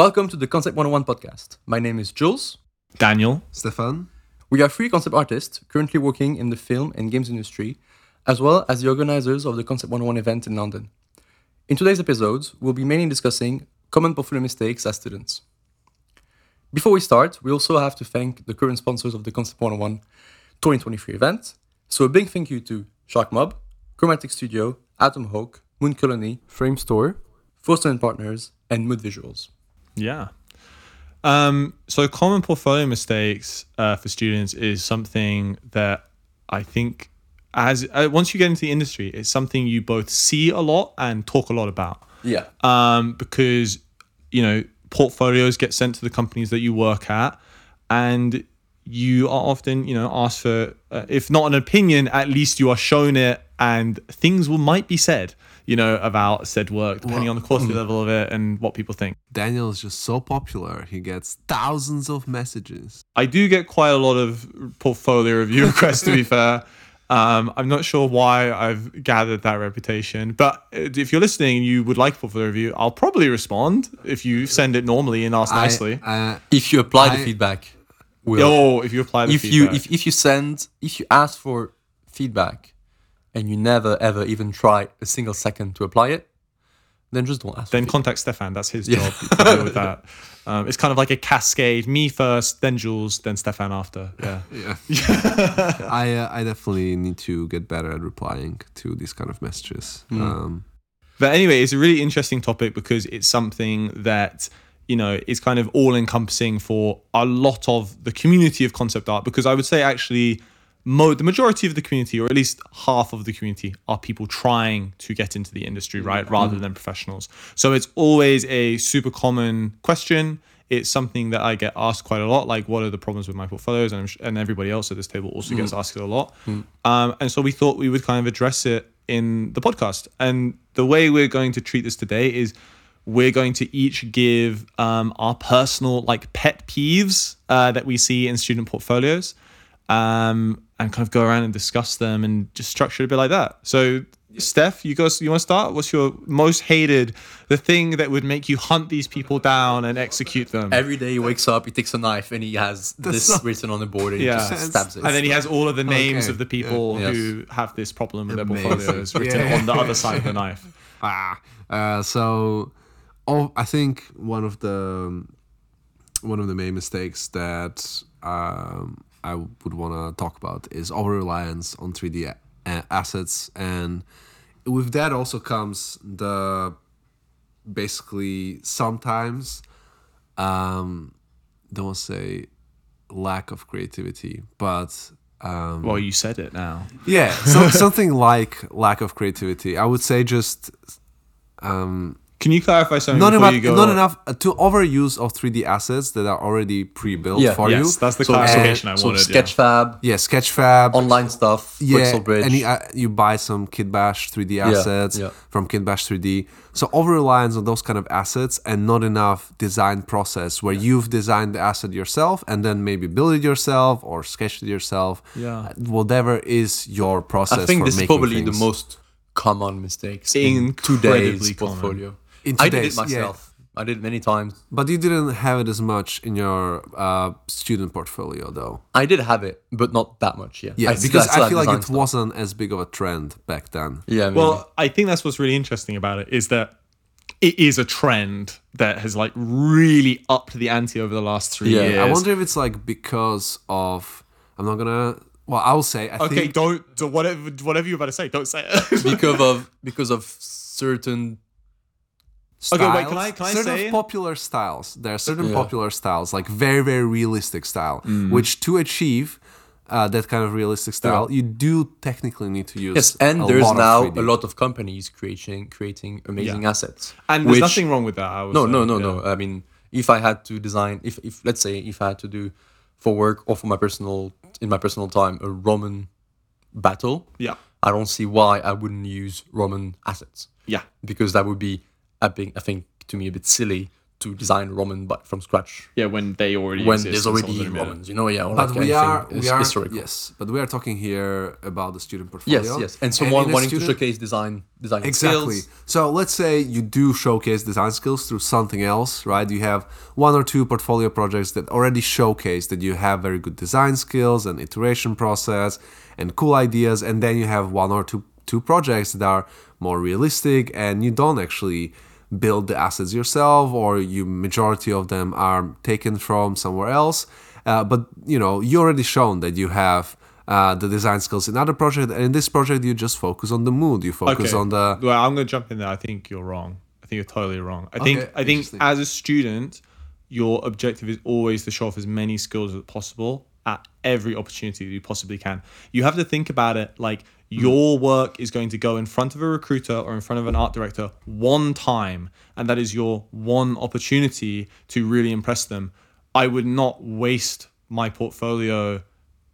Welcome to the Concept 101 podcast. My name is Jules. Daniel. Stefan? We are three concept artists currently working in the film and games industry, as well as the organizers of the Concept 101 event in London. In today's episodes, we'll be mainly discussing common portfolio mistakes as students. Before we start, we also have to thank the current sponsors of the Concept 101 2023 event. So a big thank you to Sharkmob, Chromatic Studio, Atomhawk, Moon Colony, Framestore, Foster and Partners, and Mood Visuals. Yeah. Um, so common portfolio mistakes uh, for students is something that I think as uh, once you get into the industry, it's something you both see a lot and talk a lot about. Yeah. Um, because you know portfolios get sent to the companies that you work at, and you are often you know asked for uh, if not an opinion, at least you are shown it, and things will might be said you know about said work depending on the quality level of it and what people think. Daniel is just so popular. He gets thousands of messages. I do get quite a lot of portfolio review requests, to be fair. Um, I'm not sure why I've gathered that reputation, but if you're listening and you would like a portfolio review, I'll probably respond if you send it normally and ask nicely. Uh, If you apply the feedback, we'll. oh, if you apply the if you if, if you send if you ask for feedback and you never ever even try a single second to apply it, then just don't ask. then for feedback. contact Stefan. That's his job to deal with that. Um, it's kind of like a cascade: me first, then Jules, then Stefan after. Yeah. yeah. I, uh, I definitely need to get better at replying to these kind of messages. Um, But anyway, it's a really interesting topic because it's something that you know is kind of all encompassing for a lot of the community of concept art. Because I would say actually, mo- the majority of the community, or at least half of the community, are people trying to get into the industry, right, rather than professionals. So it's always a super common question. It's something that I get asked quite a lot, like what are the problems with my portfolios, and, I'm sh- and everybody else at this table also gets asked it a lot. Um, and so we thought we would kind of address it in the podcast. And the way we're going to treat this today is we're going to each give um, our personal like pet peeves uh, that we see in student portfolios um, and kind of go around and discuss them and just structure it a bit like that. So, Steph, you guys, you want to start? What's your most hated, the thing that would make you hunt these people down and execute them? Every day he wakes up, he takes a knife and he has this not- written on the board and Yeah. he just stabs it. and then he has all of the names Okay. of the people Yeah. who have this problem with their portfolios written Yeah. on the other side of the knife. ah, uh, so, oh, I think one of the one of the main mistakes that um, I would want to talk about is over reliance on 3D a- assets, and with that also comes the basically sometimes um, don't want to say lack of creativity, but um, Well, you said it now. yeah, so, something like lack of creativity. I would say just um, Can you clarify something not before enough, you go? not enough uh, to overuse of 3D assets that are already pre-built Yeah. for Yes, you. that's the So- clarification I wanted. so wanted. Sketchfab, yeah, Sketchfab, online stuff, yeah, Pixel Bridge. and you, uh, you buy some Kitbash 3D assets yeah. from Kitbash 3D. So over reliance on those kind of assets and not enough design process where you've designed the asset yourself and then maybe build it yourself or sketch it yourself. Yeah. Uh, whatever is your process. I think for this is probably things. the most common mistake in Incredibly today's common. portfolio. In I did it today's, yeah. myself. I did it many times. But you didn't have it as much in your uh, student portfolio, though. I did have it, but not that much. Yeah, Yeah, I, because still I, feel like it stuff. wasn't as big of a trend back then. Yeah, maybe. Well, I think that's what's really interesting about it is that it is a trend that has like really upped the ante over the last three Yeah, I years. I wonder if it's like because of. I'm not gonna. Well, I'll say. I Okay, think don't do whatever whatever you're about to say. Don't say it. because of because of certain styles, Okay, wait, can I- can I certain say- popular styles. There are certain Yeah. popular styles, like very very realistic style, Mm. which to achieve. Uh, that kind of realistic style, you do technically need to use. yes, and a there's lot now 3D. a lot of companies creating creating amazing assets. and there's which- nothing wrong with that. I would No, say, no, no, yeah. no. I mean, if I had to design, if, if let's say if I had to do for work or for my personal in my personal time a Roman battle, Yeah, I don't see why I wouldn't use Roman assets yeah, because that would be, I think, I think to me a bit silly to design Roman but from scratch Yeah, when they already when exist there's already someone's already made it. Romans. You know, yeah. Or But like we are, we are, historical. yes, but we are talking here about the student portfolio. Yes, yes, and someone in a wanting to showcase design, design Exactly. skills. So let's say you do showcase design skills through something else, right? You have one or two portfolio projects that already showcase that you have very good design skills and iteration process and cool ideas, and then you have one or two two projects that are more realistic and you don't actually build the assets yourself or you majority of them are taken from somewhere else uh, but you know you already shown that you have uh, the design skills in other project and in this project you just focus on the mood you focus on the Well, I'm going to jump in there. I think you're wrong. I think you're totally wrong. I think Okay, I think as a student, your objective is always to show off as many skills as possible at every opportunity that you possibly can. You have to think about it like Hmm. your work is going to go in front of a recruiter or in front of an art director one time, and that is your one opportunity to really impress them. I would not waste my portfolio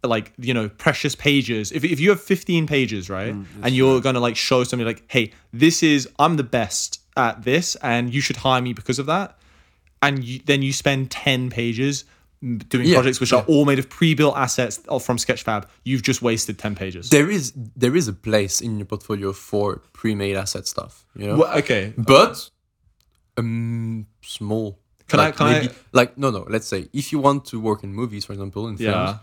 like you know precious pages. If, if you have 15 pages right mm, and you're gonna like show somebody like hey this is i'm the best at this and you should hire me because of that and you, then you spend 10 pages doing Yeah, projects which yeah. are all made of pre-built assets from sketchfab you've just wasted 10 pages There is there is a place in your portfolio for pre-made asset stuff. You know, Well, okay but um small. Can I- like can I- like no no let's say if you want to work in movies for example in films Yeah.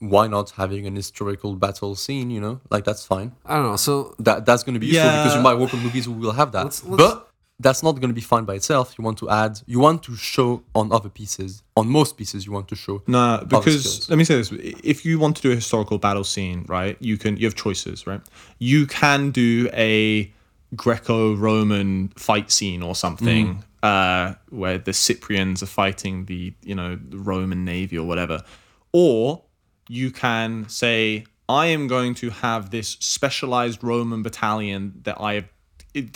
why not having an historical battle scene you know like that's fine i don't know so that that's going to be useful because you might work on movies who will have that Let's- let's- but that's not going to be fine by itself. You want to add you want to show on other pieces on most pieces you want to show No, other because let me say this: if you want to do a historical battle scene, right, you can you have choices, right? You can do a Greco-Roman fight scene or something, uh, where the Cyprians are fighting the you know the Roman navy or whatever, or you can say, I am going to have this specialized Roman battalion that I have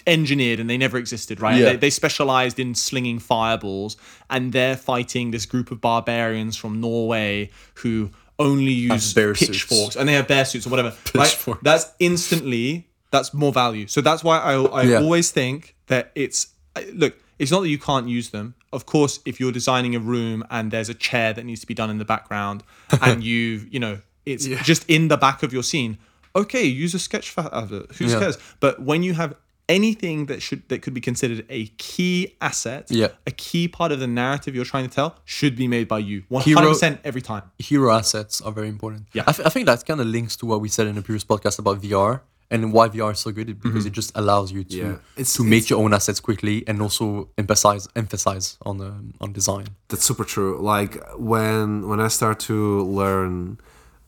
engineered and they never existed, right? Yeah. They, they specialized in slinging fireballs and they're fighting this group of barbarians from Norway who only use pitchforks and they have bear suits or whatever. Right? Pitchforks. That's instantly, that's more value. So that's why I, I Yeah. always think that it's, look, it's not that you can't use them. Of course, if you're designing a room and there's a chair that needs to be done in the background and you've, you know, it's just in the back of your scene. Okay, use a sketch for it. Uh, who Yeah. cares? But when you have anything that should that could be considered a key asset, Yeah. a key part of the narrative you're trying to tell, should be made by you. Hundred percent every time. hero assets are very important. Yeah. I, th- I think that kind of links to what we said in the previous podcast about VR and why VR is so good because it just allows you to Yeah. It's- to it's- make your own assets quickly and also emphasize emphasize on um, on design. That's super true. Like when when I start to learn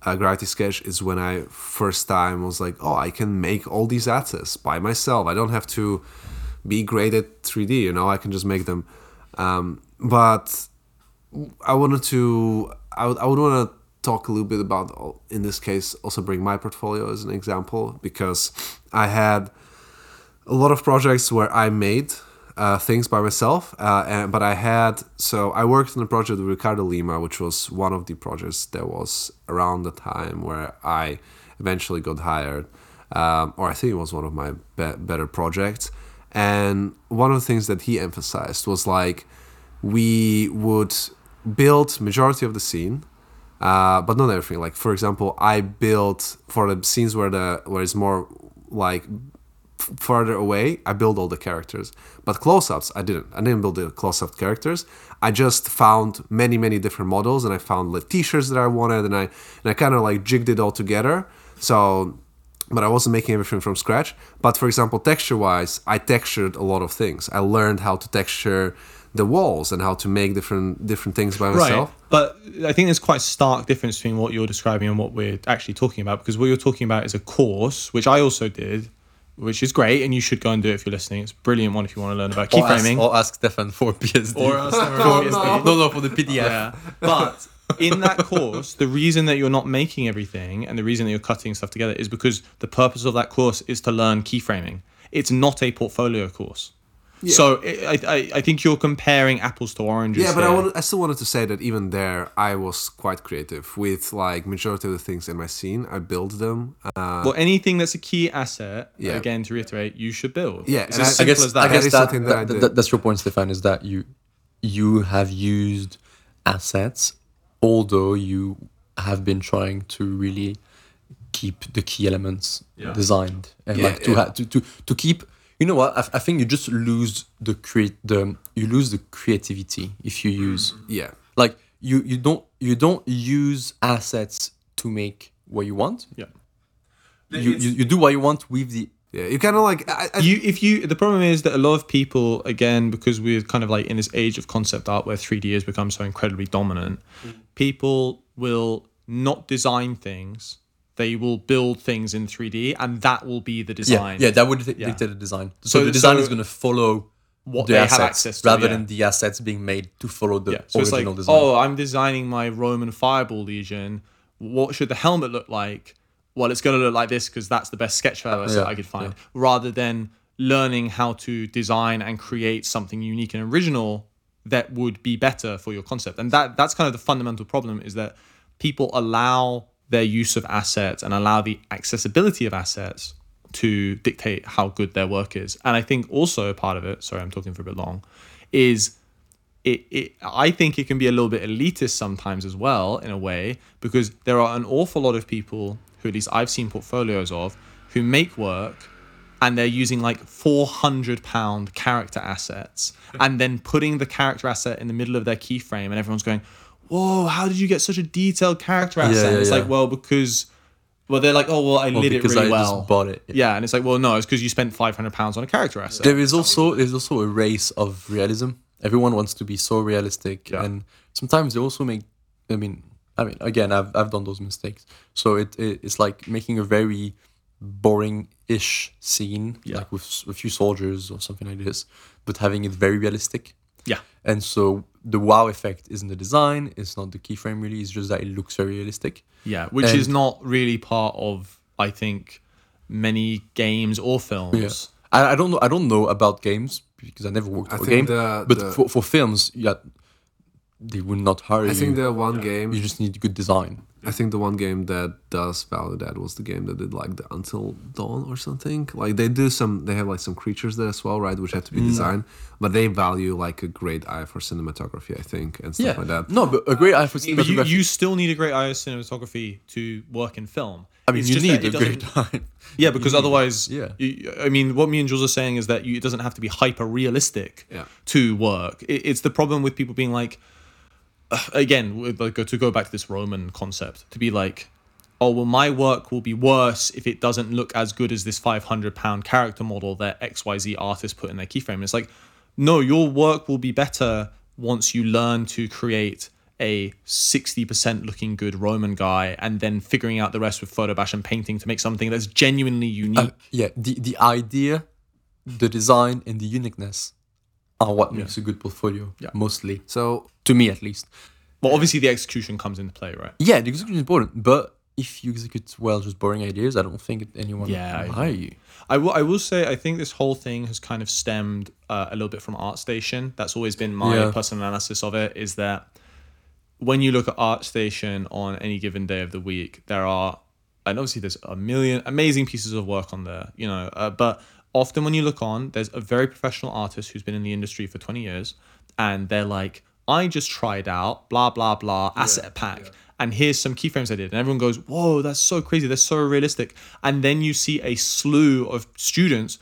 uh, Gravity Sketch is when I first time was like, oh, I can make all these assets by myself. I don't have to be great at 3D. You know, I can just make them. Um, but I wanted to. I would. I would want to talk a little bit about. In this case, also bring my portfolio as an example because I had a lot of projects where I made uh, things by myself, uh, and, but I had so I worked on a project with Ricardo Lima, which was one of the projects that was around the time where I eventually got hired, um, or I think it was one of my be- better projects. And one of the things that he emphasized was like we would build majority of the scene uh, but not everything. Like for example, I built for the scenes where the where it's more like f- further away. I build all the characters, but close-ups I didn't. I didn't build the close-up characters. I just found many many different models, and I found the T-shirts that I wanted, and I and I kind of like jigged it all together. So. But I wasn't making everything from scratch. But for example, texture wise, I textured a lot of things. I learned how to texture the walls and how to make different different things by myself. Right. But I think there's quite a stark difference between what you're describing and what we're actually talking about because what you're talking about is a course, which I also did, which is great, and you should go and do it if you're listening. It's a brilliant one if you want to learn about Or ask, keyframing. or ask Stefan for PSD. Or ask Stefan for For- PSD. No, no, for the PDF. Yeah. But in that course, the reason that you're not making everything and the reason that you're cutting stuff together is because the purpose of that course is to learn keyframing. It's not a portfolio course. So I, I, I think you're comparing apples to oranges. Yeah, but I wanted, I still wanted to say that even there, I was quite creative with like majority of the things in my scene. I build them. Uh, Well, anything that's a key asset, Yeah. again, to reiterate, you should build. Yeah, it's as I- I simple guess as I that. guess is that, something that I that- that- that's your point, Stefan. Is that you you have used assets, although you have been trying to really keep the key elements Yeah. designed and Yeah, like to, yeah. ha- to to to keep. You know what? I, I think you just lose the create the you lose the creativity if you use Yeah. like you you don't you don't use assets to make what you want. Yeah. You, you, you do what you want with the Yeah. You kind of like. I, I, you if you the problem is that a lot of people again because we're kind of like in this age of concept art where 3d has become so incredibly dominant mm. people will not design things they will build things in 3d and that will be the design yeah that would Yeah. dictate the design. So, So- the design so is going to follow what the they assets have access to rather yeah. than the assets being made to follow the yeah so it's like original design. oh i'm designing my roman fireball legion what should the helmet look like well it's going to look like this because that's the best sketch Yeah, i could find rather than learning how to design and create something unique and original that would be better for your concept and that that's kind of the fundamental problem is that people allow their use of assets and allow the accessibility of assets to dictate how good their work is. And i think also a part of it sorry i'm talking for a bit long is it, it I think it can be a little bit elitist sometimes as well in a way because there are an awful lot of people who at least I've seen portfolios of who make work and they're using like 400 pound character assets and then putting the character asset in the middle of their keyframe and everyone's going whoa how did you get such a detailed character asset yeah, And it's yeah. like well because well they're like oh well I Well, lit it really I well just bought it. yeah and it's like well no it's because you spent 500 pounds on a character asset There is also there's also a race of realism. Everyone wants to be so realistic, Yeah. and sometimes they also make. I mean, I mean, again, I've I've done those mistakes. So it, it it's like making a very boring-ish scene, Yeah. like with a few soldiers or something like this, but having it very realistic. Yeah And so the wow effect isn't the design, it's not the keyframe really, it's just that it looks very realistic. Yeah, which And- is not really part of I think many games or films. I, I don't know I don't know about games because I never worked I for a game. the- but the- for, for films, yeah, they would not hire I you. think the one game. you just need good design. I think the one game that does value that was the game that did like the Until Dawn or something. Like they do some, they have like some creatures there as well, right? Which have to be mm. designed, but they value like a great eye for cinematography, I think, and stuff like that. No, but a great eye for But you, cinematography. you still need a great eye for cinematography to work in film. I mean, It's you just need a it great eye. Yeah, because otherwise, yeah. you- I mean, what me and Jules are saying is that you, it doesn't have to be hyper realistic Yeah. to work. It, it's the problem with people being like, ugh, again, like, to go back to this Roman concept, to be like, oh well, my work will be worse if it doesn't look as good as this five hundred pound character model that X Y Z artist put in their keyframe. It's like, no, your work will be better once you learn to create a 60% looking good Roman guy and then figuring out the rest with Photobash and painting to make something that's genuinely unique. Uh, yeah, the, the idea, the design, and the uniqueness are what makes a good portfolio, Yeah. mostly. So To me, at least. well, obviously the execution comes into play, right? Yeah, the execution is important, but if you execute well just boring ideas, I don't think anyone Yeah, will hire you. I will. I will say. I think this whole thing has kind of stemmed uh, a little bit from ArtStation. That's always been my Yeah. personal analysis of it. Is that when you look at ArtStation on any given day of the week, there are, and obviously there's a million amazing pieces of work on there. You know, uh, but often when you look on, there's a very professional artist who's been in the industry for 20 years, and they're like, I just tried out blah blah blah asset pack. And here's some keyframes I did. And everyone goes, Whoa, that's so crazy. That's so realistic. And then you see a slew of students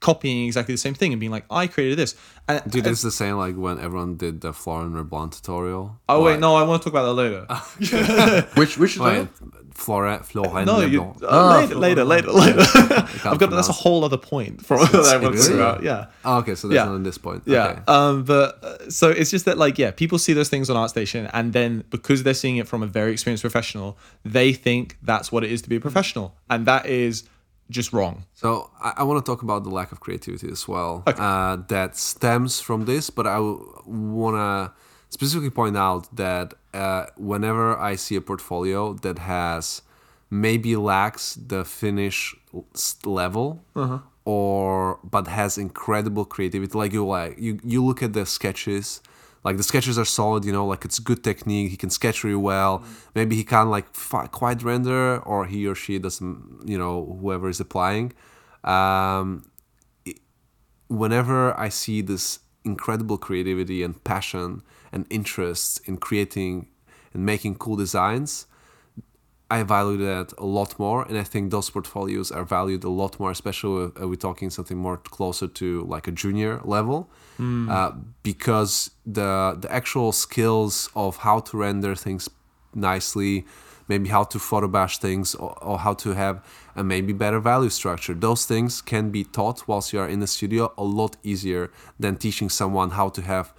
copying exactly the same thing and being like, I created this. And dude, it's the same like when everyone did the Florent Reblon tutorial. oh wait, no, I want to talk about that later. Which which is Wait, Florent Florent no, you, uh, later, later, later, later. I've got that's a whole other point from that I want really? about. Yeah. Oh, okay, so that's Yeah. not on this point. Yeah. Okay. Um, but uh, so it's just that like yeah, people see those things on ArtStation, and then because they're seeing it from a very experienced professional, they think that's what it is to be a professional, and that is just wrong. So I, I want to talk about the lack of creativity as well. Uh, that stems from this, but I want to specifically point out that uh, whenever I see a portfolio that has maybe lacks the finish level or but has incredible creativity like you like you you look at the sketches like the sketches are solid you know like it's good technique he can sketch really well. Maybe he can't like fi- quite render or he or she doesn't you know whoever is applying. Um, whenever I see this incredible creativity and passion and interest in creating and making cool designs, I value that a lot more, and I think those portfolios are valued a lot more, especially if uh, we're talking something more closer to like a junior level, uh, because the the actual skills of how to render things nicely, maybe how to photo bash things, or, or how to have a maybe better value structure. Those things can be taught whilst you are in the studio a lot easier than teaching someone how to have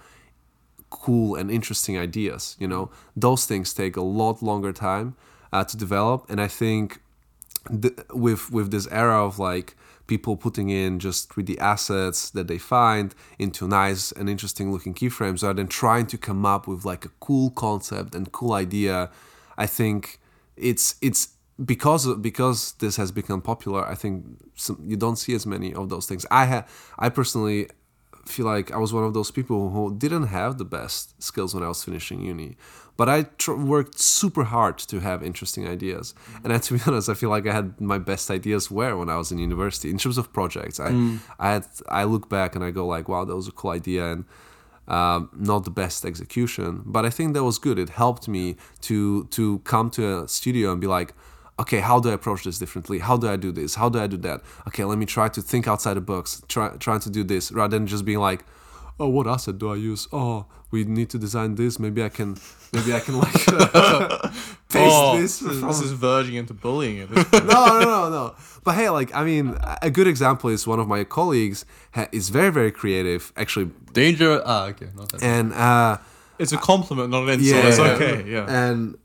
cool and interesting ideas. You know, those things take a lot longer time uh, to develop, and I think th- with with this era of like people putting in just 3D assets that they find into nice and interesting looking keyframes rather than trying to come up with like a cool concept and cool idea, I think it's it's because because this has become popular. I think some, you don't see as many of those things. I ha- I personally feel like I was one of those people who didn't have the best skills when I was finishing uni, but I tr- worked super hard to have interesting ideas. And I, to be honest, I feel like I had my best ideas where when I was in university in terms of projects. I mm. I had I look back and I go like, wow, that was a cool idea and. Um, not the best execution, but I think that was good. It helped me to to come to a studio and be like, okay, how do I approach this differently? How do I do this? How do I do that? Okay, let me try to think outside the box, try trying to do this rather than just being like, oh, what asset do I use? Oh, we need to design this. Maybe I can, maybe I can like paste Oh, this. this, is verging into bullying at this point. no, no, no, no. But hey, like I mean, a good example is one of my colleagues ha- is very, very creative, actually, Danger. Ah, okay. Not that. and. uh It's a compliment, not an insult. Yeah, it's okay. Yeah. And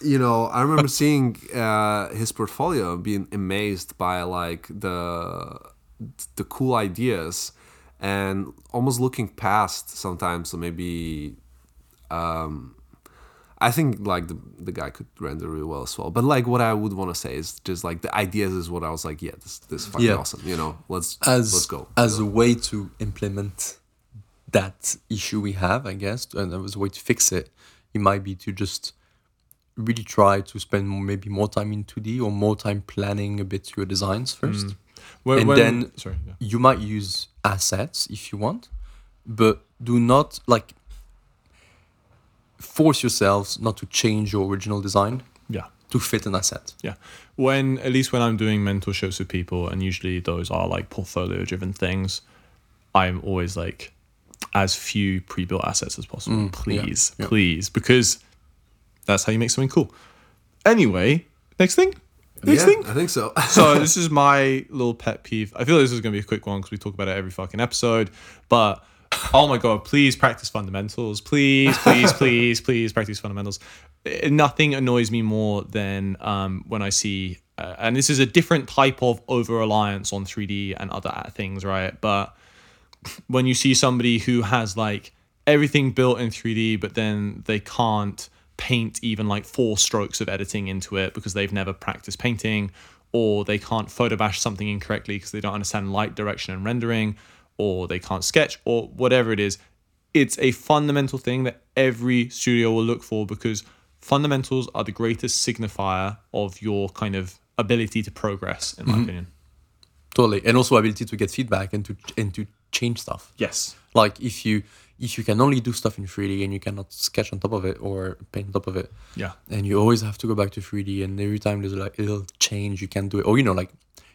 you know, I remember seeing uh, his portfolio, being amazed by like the the cool ideas, and almost looking past sometimes. So maybe, um, I think like the the guy could render really well as well. But like what I would want to say is just like the ideas is what I was like, yeah, this this is fucking Yeah. awesome. You know, let's as let's go. as a way to implement that issue we have, I guess, and as a way to fix it, it might be to just really try to spend maybe more time in 2D or more time planning a bit your designs first. When- and when- then- sorry. Yeah. You might use assets if you want, but do not like force yourselves not to change your original design yeah. to fit an asset. Yeah. When at least when I'm doing mentorships with people, and usually those are like portfolio driven things, I'm always like as few pre-built assets as possible. Mm, yeah, please, yeah. please, because that's how you make something cool. Anyway, next thing. Next yeah, thing. I think so. so this is my little pet peeve. I feel like this is gonna be a quick one because we talk about it every fucking episode. But oh my god, please practice fundamentals. Please, please, please, please practice fundamentals. Eh, Nothing annoys me more than um, when I see, uh, and this is a different type of over reliance on 3D and other things, right? But when you see somebody who has like everything built in 3D, but then they can't paint even like four strokes of editing into it because they've never practiced painting, or they can't photo bash something incorrectly because they don't understand light direction and rendering, or they can't sketch, or whatever it is. It's a fundamental thing that every studio will look for because fundamentals are the greatest signifier of your kind of ability to progress, in my mm-hmm. opinion. Totally, and also ability to get feedback and to and to change stuff. Yes. Like if you if you can only do stuff in 3D and you cannot sketch on top of it or paint on top of it, Yeah. and you always have to go back to 3D, and every time there's like a little change you can't do it, or you know like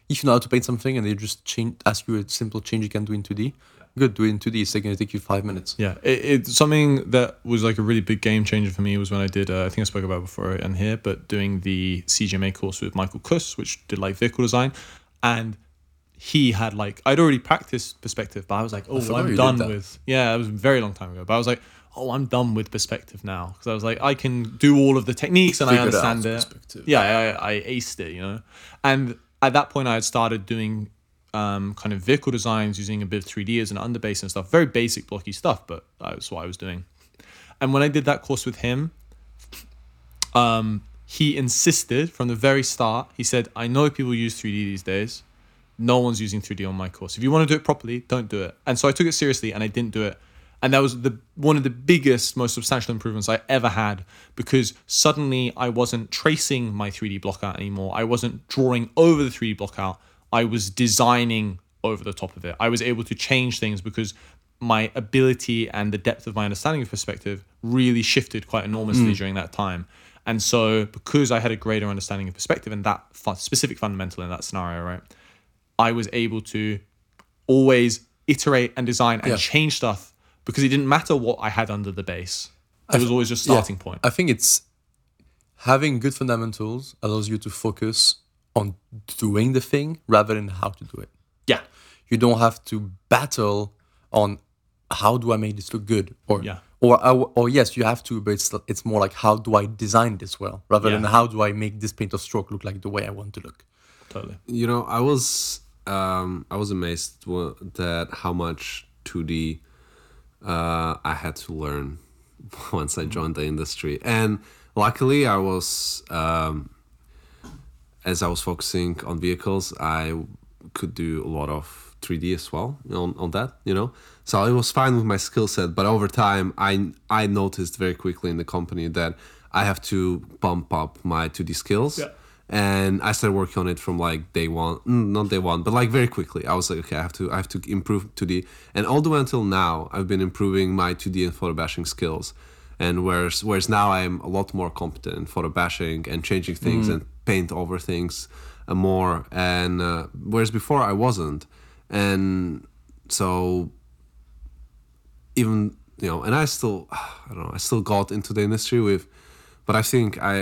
if you know how to paint something and they just change ask you a simple change you can do in 2D, good, do it in 2D. It's going to take you five minutes. Yeah, it, it's something that was like a really big game changer for me was when I did, uh, I think I spoke about it before and here, but doing the CGMA course with Michael Kuss, which did like vehicle design. And he had like, I'd already practiced perspective, but I was like, oh, I'm done with, yeah, it was a very long time ago, but I was like, oh, I'm done with perspective now. Because I was like, I can do all of the techniques and I understand it. Yeah, I, I aced it, you know. And at that point, I had started doing um, kind of vehicle designs using a bit of 3D as an underbase and stuff. Very basic, blocky stuff, but that's what I was doing. And when I did that course with him, um, he insisted from the very start. He said, "I know people use 3D these days. No one's using 3D on my course. If you want to do it properly, don't do it." And so I took it seriously, and I didn't do it. And that was the one of the biggest, most substantial improvements I ever had because suddenly I wasn't tracing my 3D block out anymore. I wasn't drawing over the 3D block out. I was designing over the top of it. I was able to change things because my ability and the depth of my understanding of perspective really shifted quite enormously mm. during that time. And so, because I had a greater understanding of perspective and that specific fundamental in that scenario, right, I was able to always iterate and design and Yeah. change stuff because it didn't matter what I had under the base. It was always just starting Yeah. point. I think it's having good fundamentals allows you to focus on doing the thing rather than how to do it. Yeah. You don't have to battle on how do I make this look good or Yeah. or or, or yes, you have to, but it's it's more like how do I design this well rather than how do I make this paint or stroke look like the way I want to look. Totally. You know, I was um, I was amazed that how much 2D uh, I had to learn once I joined the industry, and luckily I was um, as I was focusing on vehicles, I could do a lot of 3D as well on, on that, you know. So it was fine with my skill set, but over time, I I noticed very quickly in the company that I have to bump up my 2D skills Yeah. And I started working on it from like day one, mm, not day one, but like very quickly. I was like, okay, I have to, I have to improve 2D, and all the way until now, I've been improving my 2D and photo bashing skills. And whereas, whereas now I'm a lot more competent in photo bashing and changing things and paint over things uh, more, and uh, whereas before I wasn't, and so even you know, and I still, I don't know, I still got into the industry with. But I think I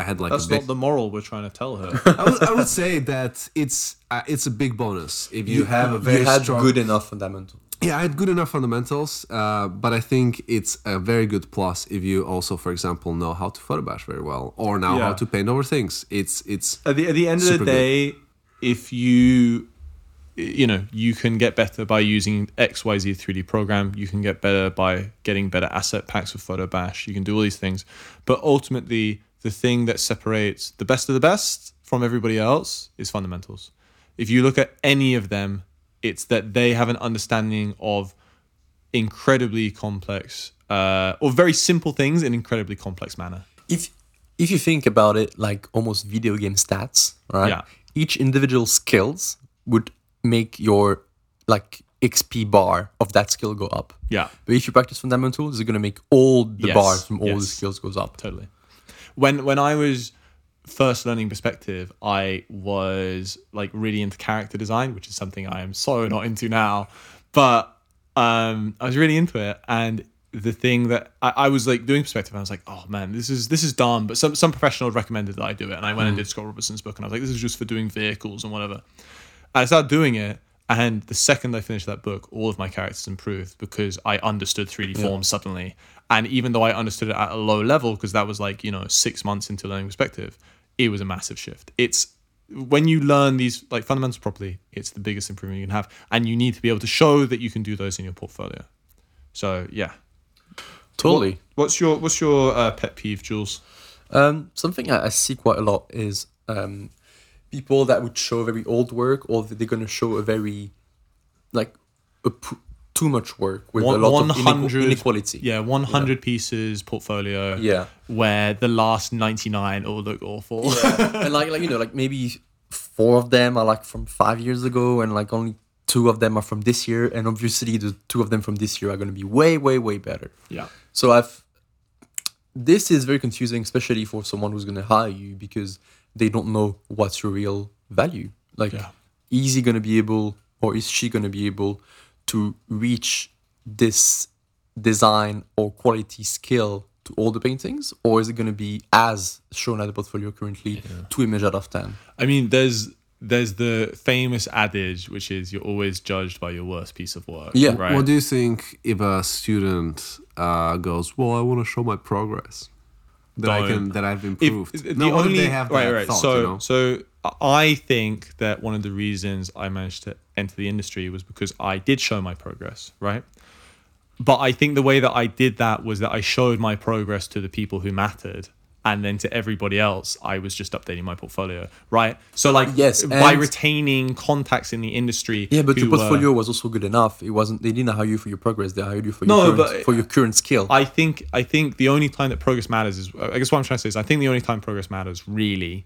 I had like That's big, not the moral we're trying to tell her. I would, I would say that it's uh, it's a big bonus if you, have a very you had strong. good enough fundamentals. yeah, I had good enough fundamentals, uh, but I think it's a very good plus if you also, for example, know how to photo bash very well or know how to paint over things. It's it's at the at the end of the Super good. day, if you you know you can get better by using XYZ 3D program, you can get better by getting better asset packs with Photo Bash. You can do all these things, but ultimately, the thing that separates the best of the best from everybody else is fundamentals. If you look at any of them, it's that they have an understanding of incredibly complex uh, or very simple things in incredibly complex manner. if if you think about it like almost video game stats, right? Yeah. Each individual skills would make your like XP bar of that skill go up. Yeah. But if you practice fundamentals, it's gonna make all the Yes, bars from all the skills goes up. totally. When when I was first learning perspective, I was like really into character design, which is something I am so not into now. But um, I was really into it, and the thing that I, I was like doing perspective, and I was like, oh man, this is this is dumb. But some some professional recommended that I do it, and I went and did Scott Robertson's book, and I was like, this is just for doing vehicles and whatever. I started doing it, and the second I finished that book, all of my characters improved because I understood 3D forms suddenly. And even though I understood it at a low level, because that was like, you know, six months into learning perspective, it was a massive shift. It's when you learn these like fundamentals properly, it's the biggest improvement you can have. And you need to be able to show that you can do those in your portfolio. So yeah. Totally. What's your what's your uh, pet peeve, Jules? Um, something I, I see quite a lot is um, people that would show very old work, or they're gonna show a very like a p- too much work with a lot of inequ- inequality. Yeah, 100 pieces portfolio. Yeah. Where the last 99 all look awful. and like like you know like maybe four of them are like from five years ago, and like only two of them are from this year, and obviously the two of them from this year are gonna be way way way better. yeah. So I've this is very confusing, especially for someone who's gonna hire you because they don't know what's your real value. Like, Yeah. is he gonna be able, or is she gonna be able to reach this design or quality skill to all the paintings, or is it gonna be as shown at the portfolio currently, two image out of ten? I mean, there's there's the famous adage which is you're always judged by your worst piece of work. Yeah. Right. What do you think if a student uh, goes, "Well, I want to show my progress that I Don't. can that I've if, improved"? the no, if only they have right, right. thought, so, you know? so I think that one of the reasons I managed to enter the industry was because I did show my progress, right? But I think the way that I did that was that I showed my progress to the people who mattered. And then to everybody else, I was just updating my portfolio, right? So, like, Yes, by retaining contacts in the industry. Yeah, but your were- portfolio was also good enough. It wasn't. They didn't hire you for your progress. They hired you for No, your current, but- for your current skill. I think I think the only time that progress matters is I guess what I'm trying to say is I think the only time progress matters really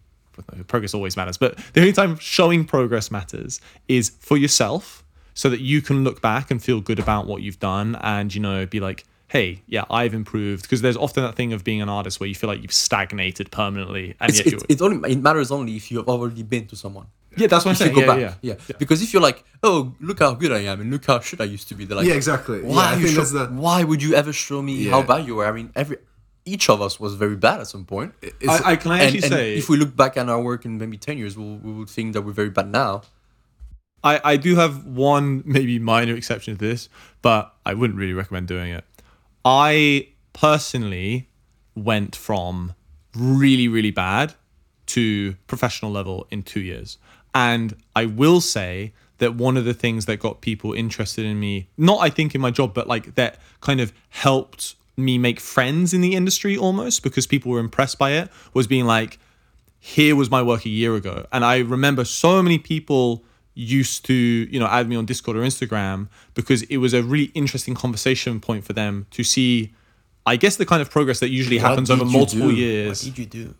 progress always matters, but the only time showing progress matters is for yourself so that you can look back and feel good about what you've done and you know be like hey yeah i've improved because there's often that thing of being an artist where you feel like you've stagnated permanently and It's, yet it, you're, it only it matters only if you have already been to someone. yeah that's what i'm saying go yeah, back, yeah, yeah. Because if you're like, oh, look how good I am, and look how shit I used to be, they're like, Yeah, exactly. Why, Yeah, you show- the- why would you ever show me how bad you were? I mean, every each of us was very bad at some point. It's- I, I can I actually and say if we look back at our work in maybe ten years, we'll, we will think that we're very bad now. I, I do have one maybe minor exception to this, but I wouldn't really recommend doing it. I personally went from really, really bad to professional level in two years. And I will say that one of the things that got people interested in me, not I think in my job, but like that kind of helped me make friends in the industry almost because people were impressed by it, was being like, here was my work a year ago. And I remember so many people used to, you know, add me on Discord or Instagram because it was a really interesting conversation point for them to see, I guess, the kind of progress that usually happens over multiple do? years. What did you do?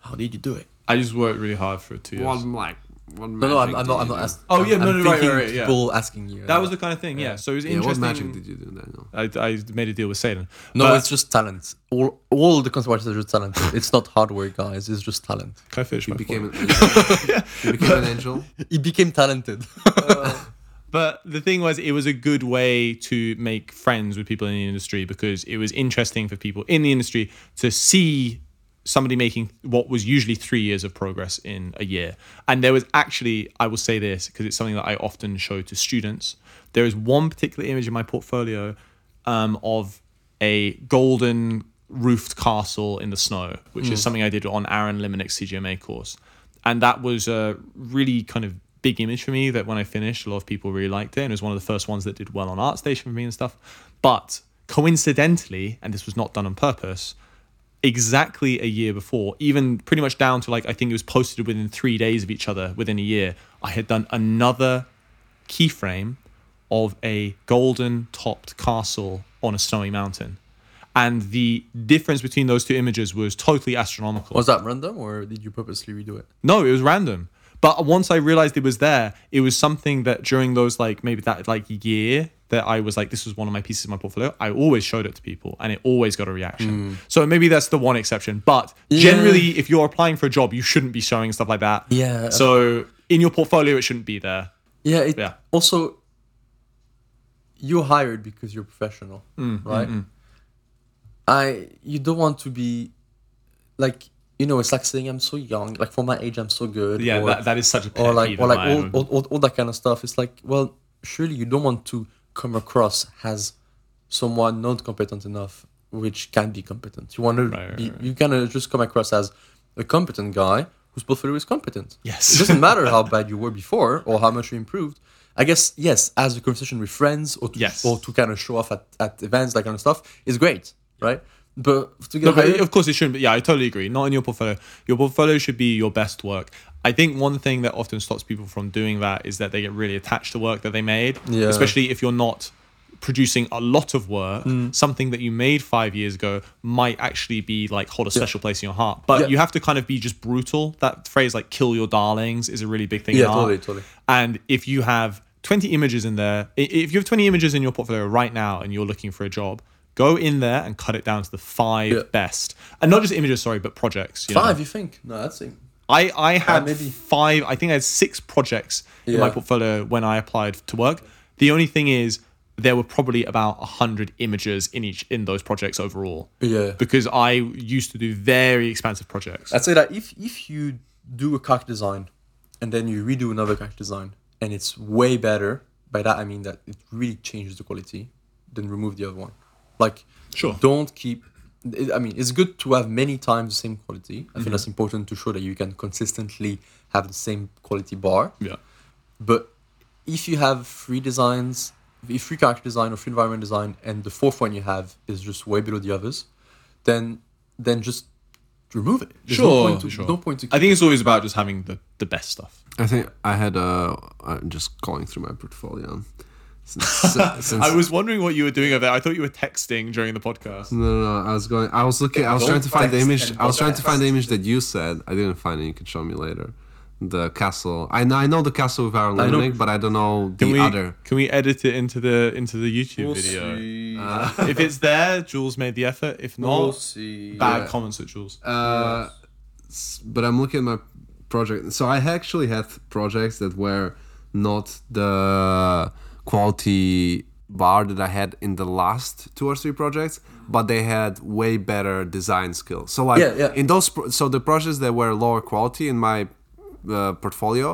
How did you do it? I just worked really hard for two years. one like one. No, no, I'm, I'm not. I'm not do? asking. Oh, yeah, I'm, no, I'm no, right, right, right, yeah. people asking you. That was the kind of thing, yeah. So it was Yeah, what interesting. magic did you do, Daniel? I, I made a deal with Satan. no, But- it's just talent. All all the concept artists are just talented. it's not hard work, guys. It's just talent. Can I finish You my became point? an angel. You became an angel. He became talented. Uh, but the thing was, it was a good way to make friends with people in the industry because it was interesting for people in the industry to see somebody making what was usually three years of progress in a year. And there was actually, I will say this because it's something that I often show to students. There is one particular image in my portfolio um, of a golden roofed castle in the snow, which is something I did on Aaron Limonick's CGMA course. And that was a really kind of big image for me that when I finished, a lot of people really liked it. And it was one of the first ones that did well on ArtStation for me and stuff. But coincidentally, and this was not done on purpose, exactly a year before, even pretty much down to like, I think it was posted within three days of each other within a year, I had done another keyframe of a golden topped castle on a snowy mountain. And the difference between those two images was totally astronomical. was that random or did you purposely redo it? No, it was random. But once I realized it was there, it was something that during those like maybe that like year that I was like, this was one of my pieces of my portfolio. I always showed it to people, and it always got a reaction. Hmm. So maybe that's the one exception. But generally, if you're applying for a job, you shouldn't be showing stuff like that. Yeah. So in your portfolio, it shouldn't be there. Yeah. It, Yeah. Also, you're hired because you're professional, Mm, right? Mm, mm. I you don't want to be like you know it's like saying I'm so young, like for my age I'm so good. Yeah, or, that, that is such a pet or like or like all, all, all, all that kind of stuff. It's like well, surely you don't want to come across as someone not competent enough, which can be competent. You want to Right, right, be, right. you kind of just come across as a competent guy whose portfolio is competent. Yes. it doesn't matter how bad you were before or how much you improved. I guess yes, as a conversation with friends or to, Yes. or to kind of show off at, at events, that kind of stuff is great, right? But to get No, but of course it shouldn't. But yeah, I totally agree. Not in your portfolio. Your portfolio should be your best work. I think one thing that often stops people from doing that is that they get really attached to work that they made. Yeah. Especially if you're not producing a lot of work, Hmm. something that you made five years ago might actually be like hold a special place in your heart. But Yeah. you have to kind of be just brutal. That phrase like "kill your darlings" is a really big thing. Yeah, in art. totally, totally. And if you have 20 images in there, if you have 20 images in your portfolio right now and you're looking for a job, go in there and cut it down to the five Yeah. best. And not just images, sorry, but projects. You know? five, you think? No, that's it. I, I uh, had maybe. five, I think I had six projects in my portfolio when I applied to work. The only thing is, there were probably about 100 images in each in those projects overall. Yeah. Because I used to do very expansive projects. I'd say that if if you do a character design and then you redo another character design and it's way better, by that I mean that it really changes the quality, then remove the other one. Like, Sure. don't keep. I mean, it's good to have many times the same quality. I think that's important to show that you can consistently have the same quality bar. yeah. But if you have three designs, if free character design or free environment design, and the fourth one you have is just way below the others, then then just remove it. There's no point to, sure. No point to. I think it's always about just having the, the best stuff. I think I had uh, I'm just calling through my portfolio. Since, since, I was wondering what you were doing over there. I thought you were texting during the podcast. no, no, no, I was going. I was looking. I was trying to find the image. I was trying to find the image that you said. I didn't find it. You could show me later. the castle. I know, I know the castle of our know. Link, but I don't know the Can we other. can we edit it into the into the YouTube We'll video? see. if it's there, Jules made the effort. If not, we'll see. bad Yeah. comments at Jules. Uh, s- but I'm looking at my project. So I actually had projects that were not the quality bar that I had in the last two or three projects, but they had way better design skills. So like Yeah, yeah. in those, pro- so the projects that were lower quality in my uh, portfolio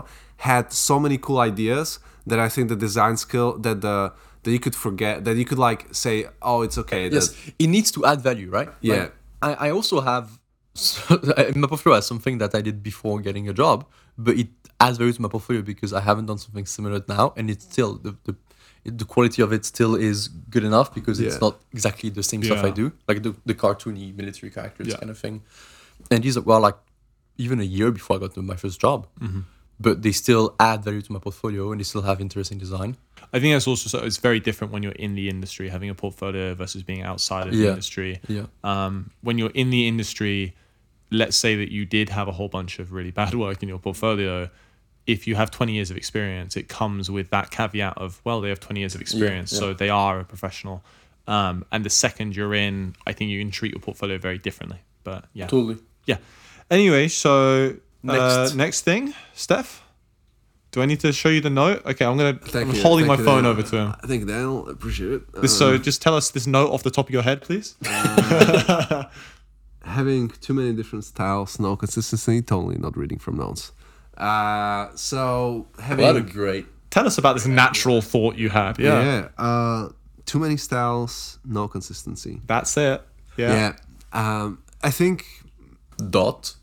had so many cool ideas that I think the design skill that the that you could forget that you could like say, oh, it's okay. Yes, that- it needs to add value, right? Yeah. Like, I, I also have in my portfolio has something that I did before getting a job, but it adds value to my portfolio because I haven't done something similar now, and it's still the the, the quality of it still is good enough because it's not exactly the same stuff I do, like the the cartoony military characters Yeah. kind of thing. And these are well, like even a year before I got to my first job, Mm-hmm. but they still add value to my portfolio and they still have interesting design. I think that's also so it's very different when you're in the industry having a portfolio versus being outside of the Yeah. industry. Yeah. Um, when you're in the industry, let's say that you did have a whole bunch of really bad work in your portfolio. If you have 20 years of experience, it comes with that caveat of well, they have 20 years of experience, yeah. so they are a professional. Um, and the second you're in, I think you can treat your portfolio very differently. But yeah, Totally. yeah. Anyway, so next, Next. uh, next thing, Steph. Do I need to show you the note? Okay, I'm gonna. Thank I'm you, holding my phone Daniel. over to him. I think Daniel appreciate it. Um, so just tell us this note off the top of your head, please. having too many different styles, no consistency, totally not reading from notes. Uh, so having What a great. Tell us about this natural thought you had. Yeah, yeah, uh, too many styles, no consistency. that's it. Yeah. Yeah, um, I think Dot.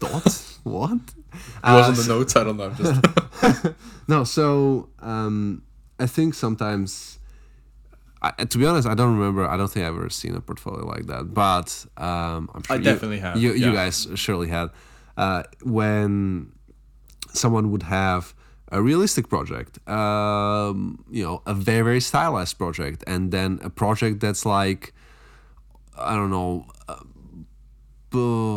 dot what? It was Uh, on the notes. I don't know. Just No, so um, I think sometimes, I, to be honest, I don't remember. I don't think I've ever seen a portfolio like that. But um, I'm sure I you- definitely have, You, you guys surely had uh, when someone would have a realistic project, um, you know, a very very stylized project, and then a project that's like, I don't know, uh,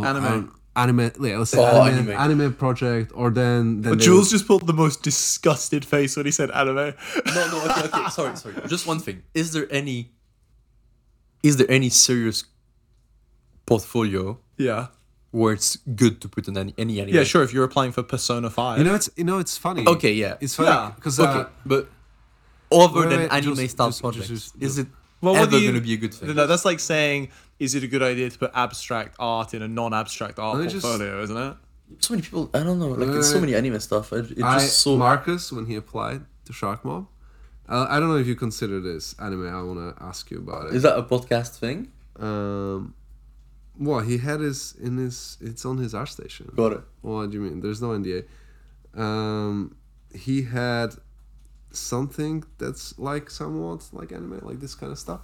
Anime. I don't- Anime, yeah, let's say Oh, anime, anime. anime project, or then, then they Jules just pulled the most disgusted face when he said anime. no, no. Okay, okay. Sorry, sorry. Just one thing. Is there any? Is there any serious portfolio yeah. where it's good to put in any any anime? Yeah, sure. If you're applying for Persona 5. You know, it's you know, it's funny. Okay, yeah. it's funny Yeah, because Okay, uh, but other wait, than wait, anime just- style just- projects, just- is it Well, ever what do you- going to be a good thing? No, that's like saying, is it a good idea to put abstract art in a non-abstract art Let me just- portfolio, isn't it? so many people. I don't know. Like, there's so many anime stuff. It, it I, just so. Marcus when he applied to Sharkmob. Uh, I don't know if you consider this anime. I want to ask you about it. is that a podcast thing? Um, well, he had his in his. It's on his ArtStation. Got it. What do you mean? There's no NDA. Um, he had something that's like somewhat like anime, like this kind of stuff.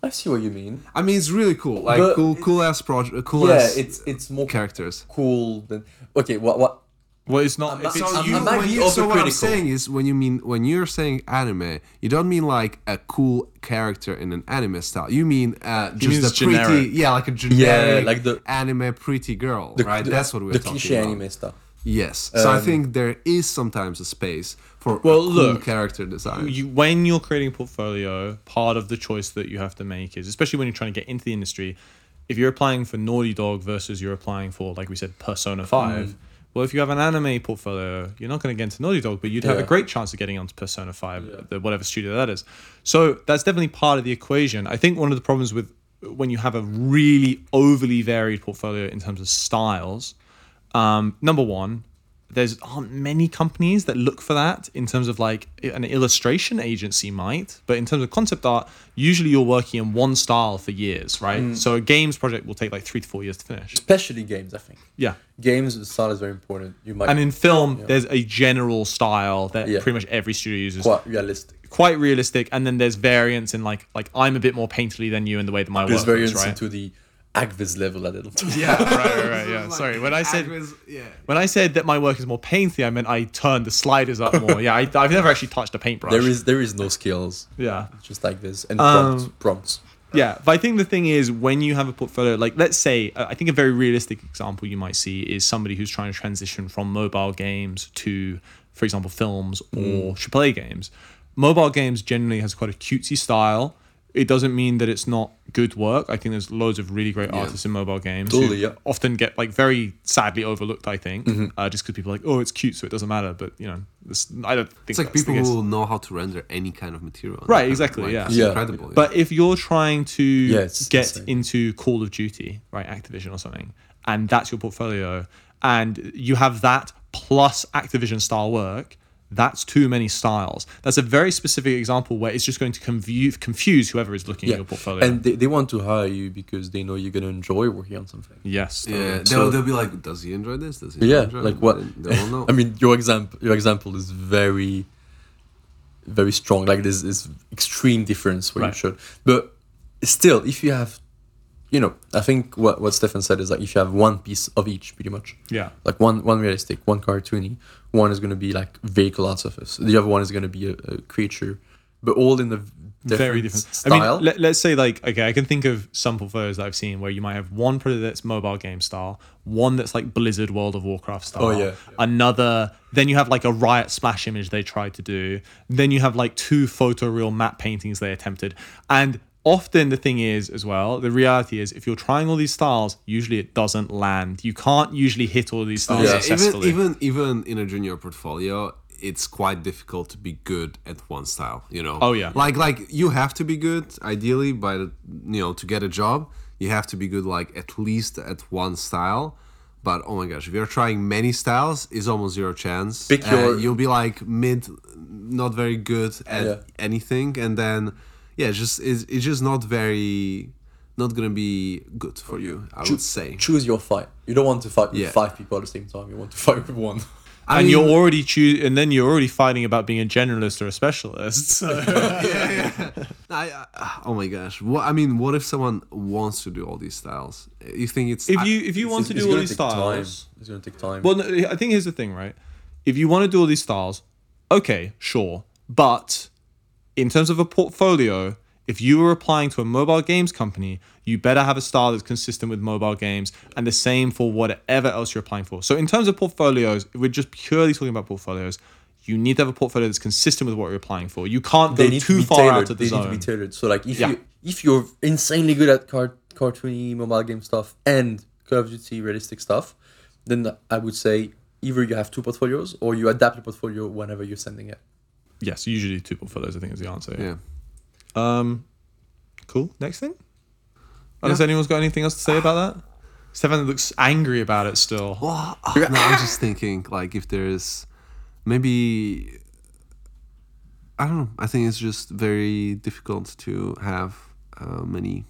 I see what you mean. I mean, it's really cool. Like But cool, cool ass project. Cool yeah, ass it's it's more characters. cool than. Okay, what what? Well, it's not. I'm if not- it's So, I'm- you, I might when be you, so what I'm saying is when you mean when you're saying anime, you don't mean like a cool character in an anime style. You mean uh, just means a pretty, yeah, like a generic, like the- anime pretty girl, The, right? the- That's what we're the talking cliche anime stuff. Yes. So I Um, think there is sometimes a space for Well, cool look, character design. you, when you're creating a portfolio, part of the choice that you have to make is, especially when you're trying to get into the industry, if you're applying for Naughty Dog versus you're applying for, like we said, Persona 5, well, if you have an anime portfolio, you're not going to get into Naughty Dog, but you'd have a great chance of getting onto Persona 5, the, whatever studio that is. So that's definitely part of the equation. I think one of the problems with when you have a really overly varied portfolio in terms of styles, um, number one, there's aren't many companies that look for that in terms of like an illustration agency might, but in terms of concept art, usually you're working in one style for years, right? Mm. So a games project will take like three to four years to finish. Especially games, I think. Yeah. Games the style is very important. You might And in film, there's a general style that Yeah. pretty much every studio uses. quite realistic. Quite realistic, and then there's variants in like like I'm a bit more painterly than you in the way that my There's work is, right? into the Agvis level a little. yeah, right, right, right, yeah. Sorry, when I said yeah. when I said that my work is more painterly, I meant I turned the sliders up more. Yeah, I, I've never actually touched a paintbrush. there is there is no skills. yeah. Just like this and Um, prompts. prompts. Yeah, but I think the thing is when you have a portfolio, like let's say, uh, I think a very realistic example you might see is somebody who's trying to transition from mobile games to, for example, films or AAA games. Mobile games generally has quite a cutesy style. It doesn't mean that it's not good work. I think there's loads of really great artists in mobile games who yeah. often get like very sadly overlooked. I think Mm-hmm. uh, just because people are like, oh, it's cute, so it doesn't matter. But you know, this, I don't think It's like people case. who know how to render any kind of material. Right, exactly, Like, yeah. it's Yeah. incredible. But if you're trying to it's get insane. into Call of Duty, right, Activision or something, and that's your portfolio, and you have that plus Activision style work, that's too many styles. That's a very specific example where it's just going to confuse, confuse whoever is looking at your portfolio. And they, they want to hire you because they know you're gonna enjoy working on something. yes, yeah, totally. they'll, So- they'll be like, "Does he enjoy this? Does he Yeah, enjoy like it?" what? They, they won't know. I mean, your example, your example is very, very strong. Like there's this extreme difference where Right. you should, but still, if you have, you know, I think what what Stefan said is like if you have one piece of each, pretty much. Yeah. Like one one realistic, one cartoony, one is gonna be like vehicle art surface. The other one is gonna be a, a creature, but all in the different very different style. I mean, let, let's say like okay, I can think of some portfolios that I've seen where you might have one product that's mobile game style, one that's like Blizzard World of Warcraft style. Oh, yeah. Another, then you have like a Riot splash image they tried to do. Then you have like two photoreal map paintings they attempted, and often the thing is as well the reality is if you're trying all these styles usually it doesn't land you can't usually hit all these styles Yeah. even successfully even even in a junior portfolio, it's quite difficult to be good at one style. You know. Oh, yeah. Like like you have to be good ideally by the you know to get a job. You have to be good like at least at one style. But oh my gosh, if you're trying many styles, it's almost zero chance. Pick Uh, your- you'll be like mid, not very good at Yeah. anything, and then yeah, it's just it's, it's just not very not gonna be good for you. I would say. choose your fight. You don't want to fight with Yeah. five people at the same time. You want to fight with one. I and mean- you're already choose and then you're already fighting about being a generalist or a specialist so I, I, oh my gosh! What I mean, what if someone wants to do all these styles? You think it's if I- you if you want to do all these take time. styles It's gonna take time. Well, no, I think here's the thing, right? If you want to do all these styles, okay, sure. But in terms of a portfolio, if you are applying to a mobile games company, you better have a style that's consistent with mobile games and the same for whatever else you're applying for. So, in terms of portfolios, if we're just purely talking about portfolios, you need to have a portfolio that's consistent with what you're applying for. You can't go they need too to be far tailored. out of the they zone. need to be tailored. So like if Yeah. you if you're insanely good at car- cartoony mobile game stuff and Call of Duty realistic stuff, then I would say either you have two portfolios or you adapt your portfolio whenever you're sending it. Yes, usually two portfolios, I think is the answer. yeah. Um, cool. Next thing. Unless anyone's got anything else to say about that. Stefan looks angry about it still. Well, no, I'm just thinking like if there's maybe I don't know. I think it's just very difficult to have uh, many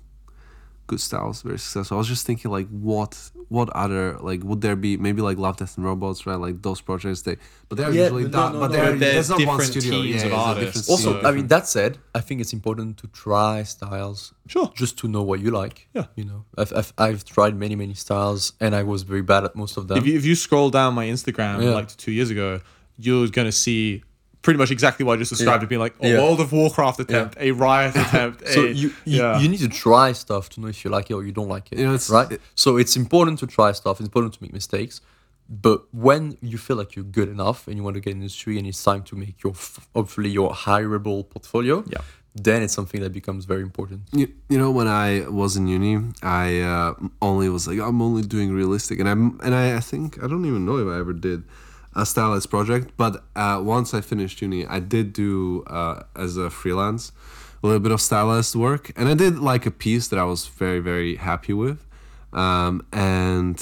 good styles very successful. I was just thinking like what what other like would there be maybe like Love Death and Robots right like those projects they but they're Yeah, usually but done no, but no, they're but there's there's not one different studio teams yeah, of artists. Also, studio. I mean that said, I think it's important to try styles Sure. just to know what you like. Yeah. You know, I've, I've, I've tried many many styles and I was very bad at most of them. If you, if you scroll down my Instagram Yeah. like two years ago, you're gonna see pretty much exactly what I just described. Yeah. It being like a Yeah. World of Warcraft attempt, a Riot attempt. so a, you, you, yeah. you need to try stuff to know if you like it or you don't like it You know, it's- right it- so it's important to try stuff it's important to make mistakes but when you feel like you're good enough and you want to get in the industry and it's time to make your hopefully your hireable portfolio Yeah. then it's something that becomes very important You, you know when I was in uni, I uh, only was like I'm only doing realistic, and I'm and I, I think I don't even know if I ever did a stylist project. But uh, once I finished uni, I did do uh, as a freelance a little bit of stylist work, and I did like a piece that I was very very happy with, um, and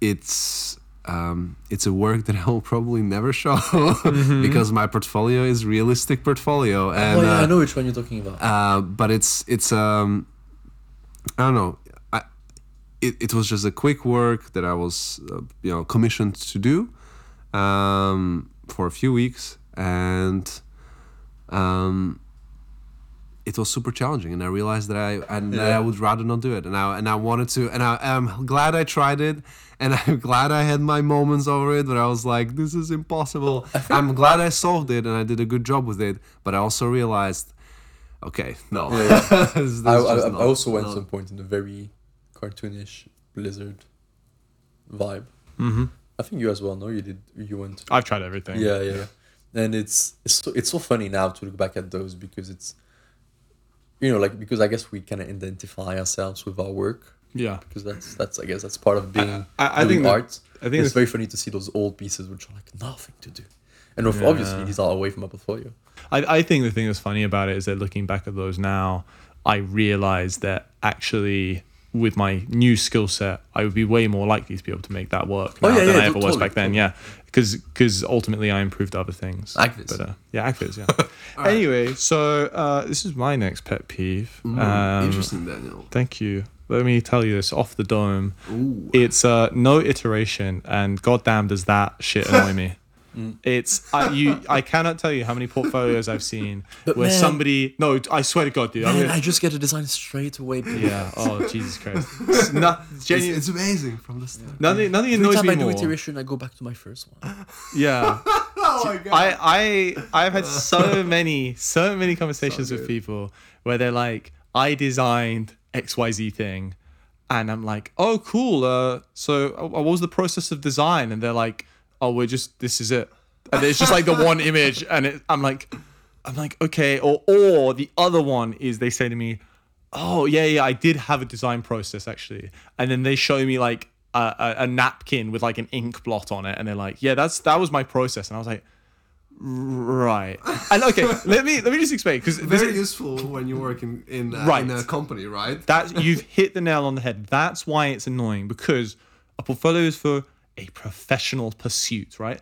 it's. Um, it's a work that I will probably never show because my portfolio is realistic portfolio and oh yeah uh, i know which one you're talking about uh, but it's it's um I don't know. I it, it was just a quick work that I was uh, you know commissioned to do um, for a few weeks and um it was super challenging and I realized that I and that I would rather not do it and I and I wanted to and I am glad I tried it and I'm glad I had my moments over it where I was like this is impossible I'm glad I solved it and I did a good job with it but I also realized Okay, no. Yeah, This- this I, I, just I also went not- some point in a very cartoonish Blizzard vibe. Mm-hmm. I think you as well. No, you did. You went. I've tried everything. Yeah, yeah, yeah. And it's it's so, it's so funny now to look back at those because it's, you know, like because I guess we kind of identify ourselves with our work Yeah. because that's that's I guess that's part of being I- I doing think that- art. I think it's very funny to see those old pieces which are like nothing to do, and Yeah. obviously these are away from my portfolio. I, I think the thing that's funny about it is that looking back at those now, I realize that actually with my new skill set, I would be way more likely to be able to make that work Oh, yeah, than yeah, I ever was back then. totally. Yeah, because because ultimately I improved other things. Acvids. But uh, yeah, Acvids. Yeah. Anyway, so uh, this is my next pet peeve. Mm, Um, interesting, Daniel. Thank you. Let me tell you this off the dome. Ooh. It's uh, no iteration, and goddamn does that shit annoy me. Mm. It's I you I cannot tell you how many portfolios I've seen But where man- somebody no I swear to God dude Man, gonna, I just get a design straight away. please. yeah oh Jesus Christ it's not It's, genuine it's amazing from the start. nothing nothing Every annoys time me I do more iteration, I go back to my first one. yeah Oh my god. I I I've had so many so many conversations So with people where they're like, I designed X Y Z thing, and I'm like, oh cool. Uh, so uh, what was the process of design? And they're like, oh, we're just this is it, and it's just like the one image, and it, I'm like, I'm like, okay. Or or the other one is they say to me, oh yeah yeah I did have a design process actually, and then they show me like. A, a, a napkin with like an ink blot on it, and they're like, "Yeah, that's that was my process," and I was like, Right. And okay, let me let me just explain because Very useful when you work in in, uh, Right. in a company, right? that you've hit the nail on the head. That's why it's annoying because a portfolio is for a professional pursuit, right?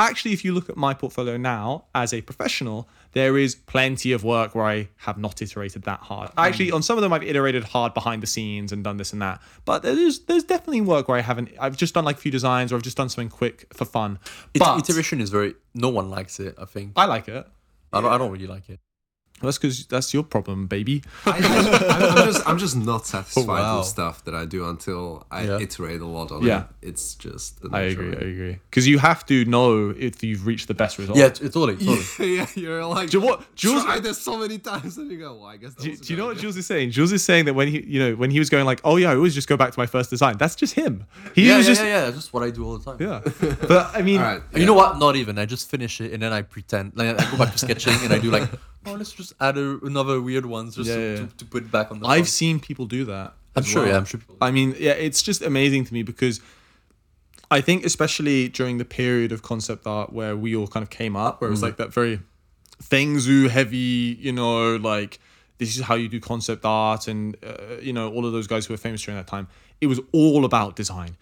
Actually, if you look at my portfolio now as a professional, there is plenty of work where I have not iterated that hard. Mm. Actually, on some of them, I've iterated hard behind the scenes and done this and that. But there's there's definitely work where I haven't. I've just done like a few designs or I've just done something quick for fun. But iteration is very. No one likes it. I think. I like it. I don't. I don't really like it. That's because that's your problem, baby. I, am just I'm just not oh, satisfied wow. with stuff that I do until I Yeah. iterate a lot on Yeah. it. It's just I agree. of I agree. Because you have to know if you've reached the best result. Yeah, t- totally. totally. yeah, you're like Do you what- Jules- tried this so many times and you go, well, I guess. That Do, do you know what. Jules is saying? Jules is saying that when he, you know, when he was going like, "Oh yeah, I always just go back to my first design." That's just him. He Yeah, was yeah, just, yeah, yeah. That's just what I do all the time. yeah. But I mean, All right. You know what? Not even. I just finish it and then I pretend. Like I go back to sketching and I do like, oh, let's just add a, another weird ones just Yeah, to, yeah, To, to put back on the. I've front. seen people do that. I'm sure. well. Yeah, I'm sure. People, I mean, yeah, it's just amazing to me because I think, especially during the period of concept art where we all kind of came up, where it was like that very Feng Zhu heavy, you know, like this is how you do concept art, and uh, you know, all of those guys who were famous during that time. It was all about design,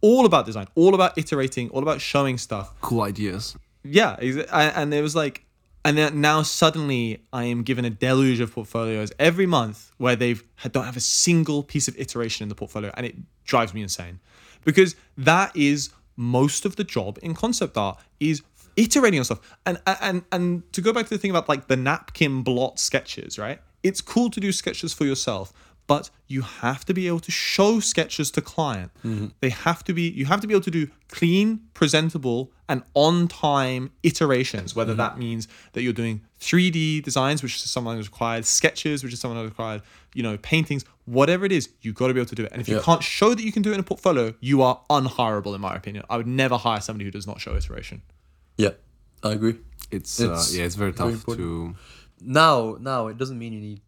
all about design, all about iterating, all about showing stuff cool ideas. yeah and it was like and then now suddenly i am given a deluge of portfolios every month where they've don't have a single piece of iteration in the portfolio and it drives me insane. Because that is most of the job in concept art is iterating on stuff. And and and to go back to the thing about like the napkin blot sketches right? It's cool to do sketches for yourself but you have to be able to show sketches to client. They have to be you have to be able to do clean, presentable, and on time iterations. Whether that means that you're doing 3D designs, which is something that's required, sketches, which is something that's required, you know, paintings, whatever it is, you've got to be able to do it. And if you Yeah. can't show that you can do it in a portfolio, you are unhireable, in my opinion. I would never hire somebody who does not show iteration. yeah, I agree. It's, It's uh, yeah, it's very very tough to. Now, now it doesn't mean you need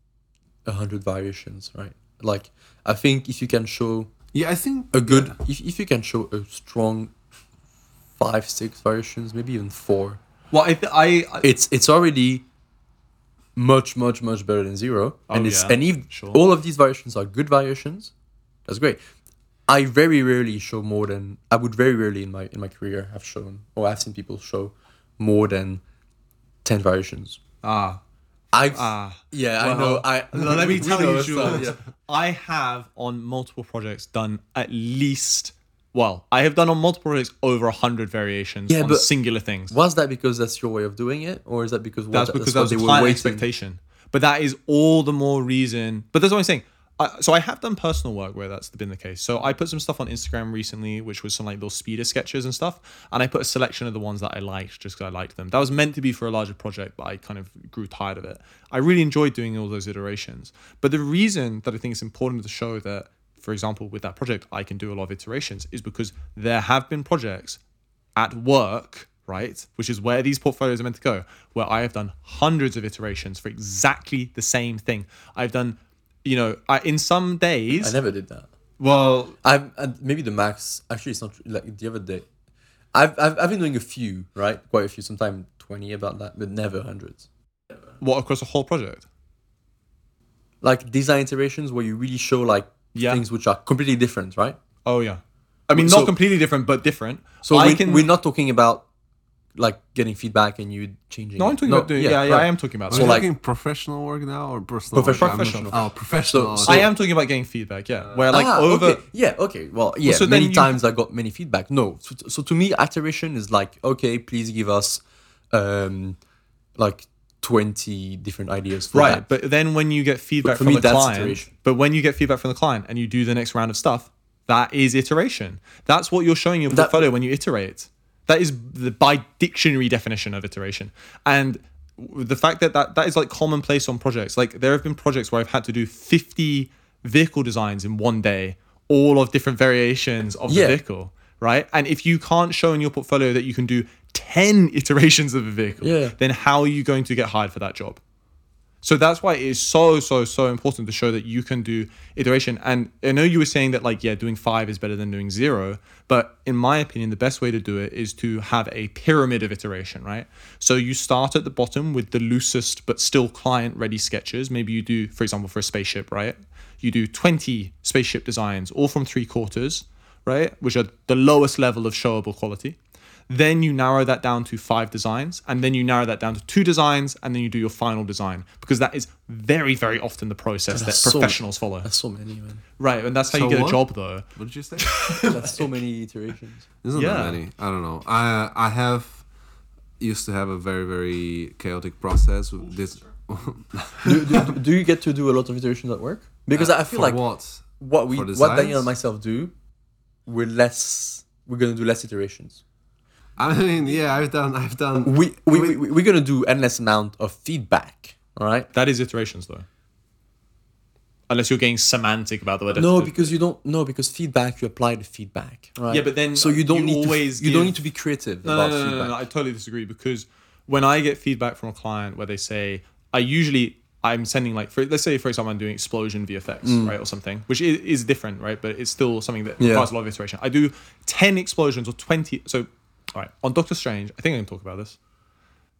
a hundred variations, right? Like I think if you can show Yeah, I think a good, if if you can show a strong five, six variations, maybe even four, Well, I, th- I, I it's it's already much much much better than zero. And Oh, it's yeah, and if sure. all of these variations are good variations that's great. I very rarely show more than i would very rarely in my in my career have shown or i've seen people show more than 10 variations. Ah, i ah. yeah i know i Let me tell you, Jules. yeah. I have on multiple projects done at least. Well, I have done on multiple projects over a hundred variations Yeah, on but- singular things. was that because that's your way of doing it or is that because what, That's because that's a client expectation. But that is all the more reason. But that's what I'm saying. So I have done personal work where that's been the case. So I put some stuff on Instagram recently, which was some like little speeder sketches and stuff, and I put a selection of the ones that I liked just because I liked them. That was meant to be for a larger project, but I kind of grew tired of it. I really enjoyed doing all those iterations, but the reason that I think it's important to show that, for example, with that project, I can do a lot of iterations is because there have been projects at work right? Which is where these portfolios are meant to go, where I have done hundreds of iterations for exactly the same thing. I've done, you know, I, in some days. I never did that. well, I've uh, maybe the max. Actually, it's not like the other day. I've, I've I've been doing a few, right? Quite a few. Sometimes twenty about that, but never hundreds. what across a whole project? Like design iterations where you really show like Yeah. things which are completely different, right? Oh yeah. I mean, So- not completely different, but different. So I we, can. we're not talking about like getting feedback and you changing. no, it. I'm talking about doing. Yeah, yeah, right. I am talking about. Are that. we like- talking professional work now or personal? Professional. work? I'm Professional. Oh, professional. So- I am talking about getting feedback. Yeah, where like Ah, over. okay. Yeah. Okay. Well, yeah. so many you- times I got many feedback. No. So, so to me, iteration is like okay, please give us, um, like twenty different ideas for Right, that. but then when you get feedback from me, the client, iteration. but when you get feedback from the client and you do the next round of stuff, that is iteration. That's what you're showing your That- portfolio when you iterate. That is the by dictionary definition of iteration. And the fact that, that that is like commonplace on projects. Like there have been projects where I've had to do 50 vehicle designs in one day, all of different variations of Yeah. the vehicle, right? And if you can't show in your portfolio that you can do 10 iterations of a vehicle, Yeah. then how are you going to get hired for that job? So that's why it is so so so important to show that you can do iteration. And I know you were saying that like yeah, doing five is better than doing zero, but in my opinion, the best way to do it is to have a pyramid of iteration, right? So you start at the bottom with the loosest but still client ready sketches. Maybe you do, for example, for a spaceship, right? You do 20 spaceship designs, all from three quarters, right? Which are the lowest level of showable quality. Then you narrow that down to five designs, and then you narrow that down to two designs, and then you do your final design because that is very, very often the process that That's so- professionals follow. That's so many, man. Right, and that's how So you get what? a job, though. What did you say? That's so many iterations. Isn't Yeah. that many? I don't know. I I have used to have a very very chaotic process with this. do, do, do you get to do a lot of iterations at work? Because uh, I feel For like what? what we what Daniel and myself do, we're less. We're gonna do less iterations. I mean, yeah, I've done I've done. We we, we we- we're gonna do endless amount of feedback. All right. That is iterations, though. Unless you're getting semantic about the word. No, because you don't. No, because feedback. You apply the feedback. Right? Yeah, but then so you don't you need always to. You don't need to be creative no, about no, no, no, feedback. no, I totally disagree because when I get feedback from a client where they say, I usually I'm sending like for let's say for example I'm doing explosion VFX mm. right or something which is, is different right but it's still something that Yeah. requires a lot of iteration. I do ten explosions or twenty. So all right on Doctor Strange I think I can talk about this.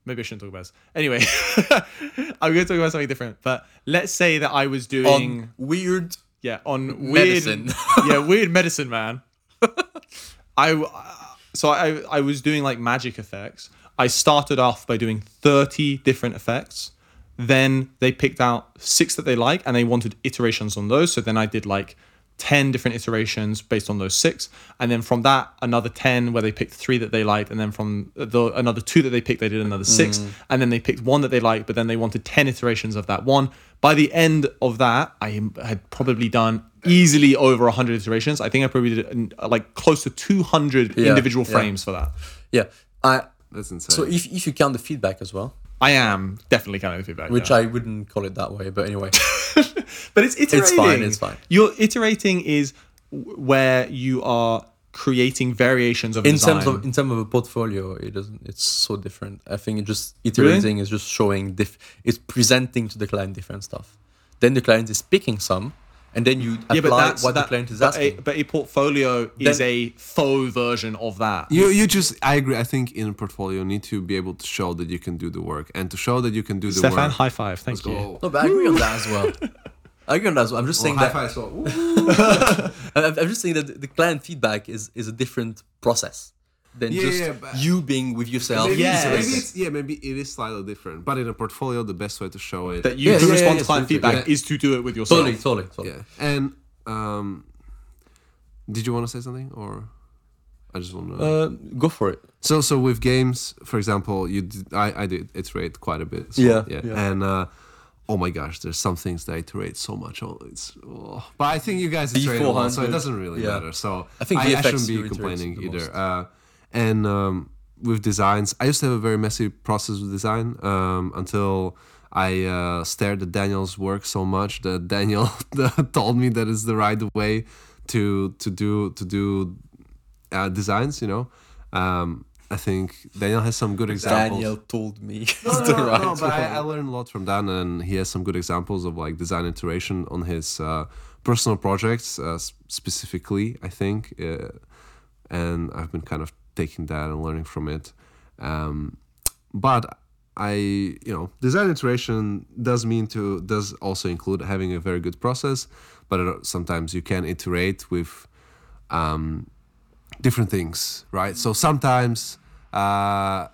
Maybe I shouldn't talk about this. Anyway, I'm going to talk about something different. But let's say that I was doing On weird. yeah, on weird, Medicine. yeah, weird medicine, man. I uh, so I I was doing like magic effects. I started off by doing thirty different effects. Then they picked out six that they like, and they wanted iterations on those. So then I did like ten different iterations based on those six, and then from that another ten where they picked three that they liked, and then from the another two that they picked, they did another six, and then they picked one that they liked, but then they wanted ten iterations of that one. By the end of that, I had probably done easily over 100 iterations. I think I probably did uh, like close to 200 Yeah, individual yeah. frames for that. Yeah. I. That's insane. So if if you count the feedback as well, I am definitely counting the feedback. which yeah. I wouldn't call it that way, but anyway. but it's iterating. It's fine, it's fine. You're iterating is where you are creating variations of in design. terms of in terms of a portfolio it doesn't it's so different i think it just iterating is just showing diff it's presenting to the client different stuff then the client is picking some and then you apply yeah, but that's what that, the client is but asking A, but a portfolio is a faux version of that. You you just I agree. I think in a portfolio you need to be able to show that you can do the work, and to show that you can do the Stefan, work. high five. Thank you. go. no but i agree on that as well i agree on that as well i'm just oh, saying high that five, so, ooh. I'm, I'm just saying that the client feedback is is a different process than Yeah, just yeah, but- you being with yourself Maybe, Yes. maybe it's, yeah, maybe it is slightly different. But in a portfolio, the best way to show it. That you Yeah, can yeah, respond yeah, to client feedback Yeah. is to do it with yourself. totally totally totally yeah, and um, did you want to say something or? I just want to. uh, go for it So so with games, for example, you did, I I did iterate quite a bit. so, Yeah, yeah, yeah. and uh, oh my gosh, there's some things that I iterate so much on. It's, oh. but I think you guys iterate a lot, so it doesn't really yeah. matter. So I think I, VFX shouldn't be complaining the either. And um, with designs, I used to have a very messy process with design um, until I uh, stared at Daniel's work so much that Daniel told me that is the right way to to do to do uh, designs. You know, um, I think Daniel has some good examples. Daniel told me. No, it's no, the no, right no, but I. I learned a lot from Dan, and he has some good examples of like design iteration on his uh, personal projects, uh, specifically. I think, uh, and I've been kind of taking that and learning from it. Um, but I, you know, design iteration does mean to does also include having a very good process, but sometimes you can iterate with um, different things, right? So sometimes. Uh,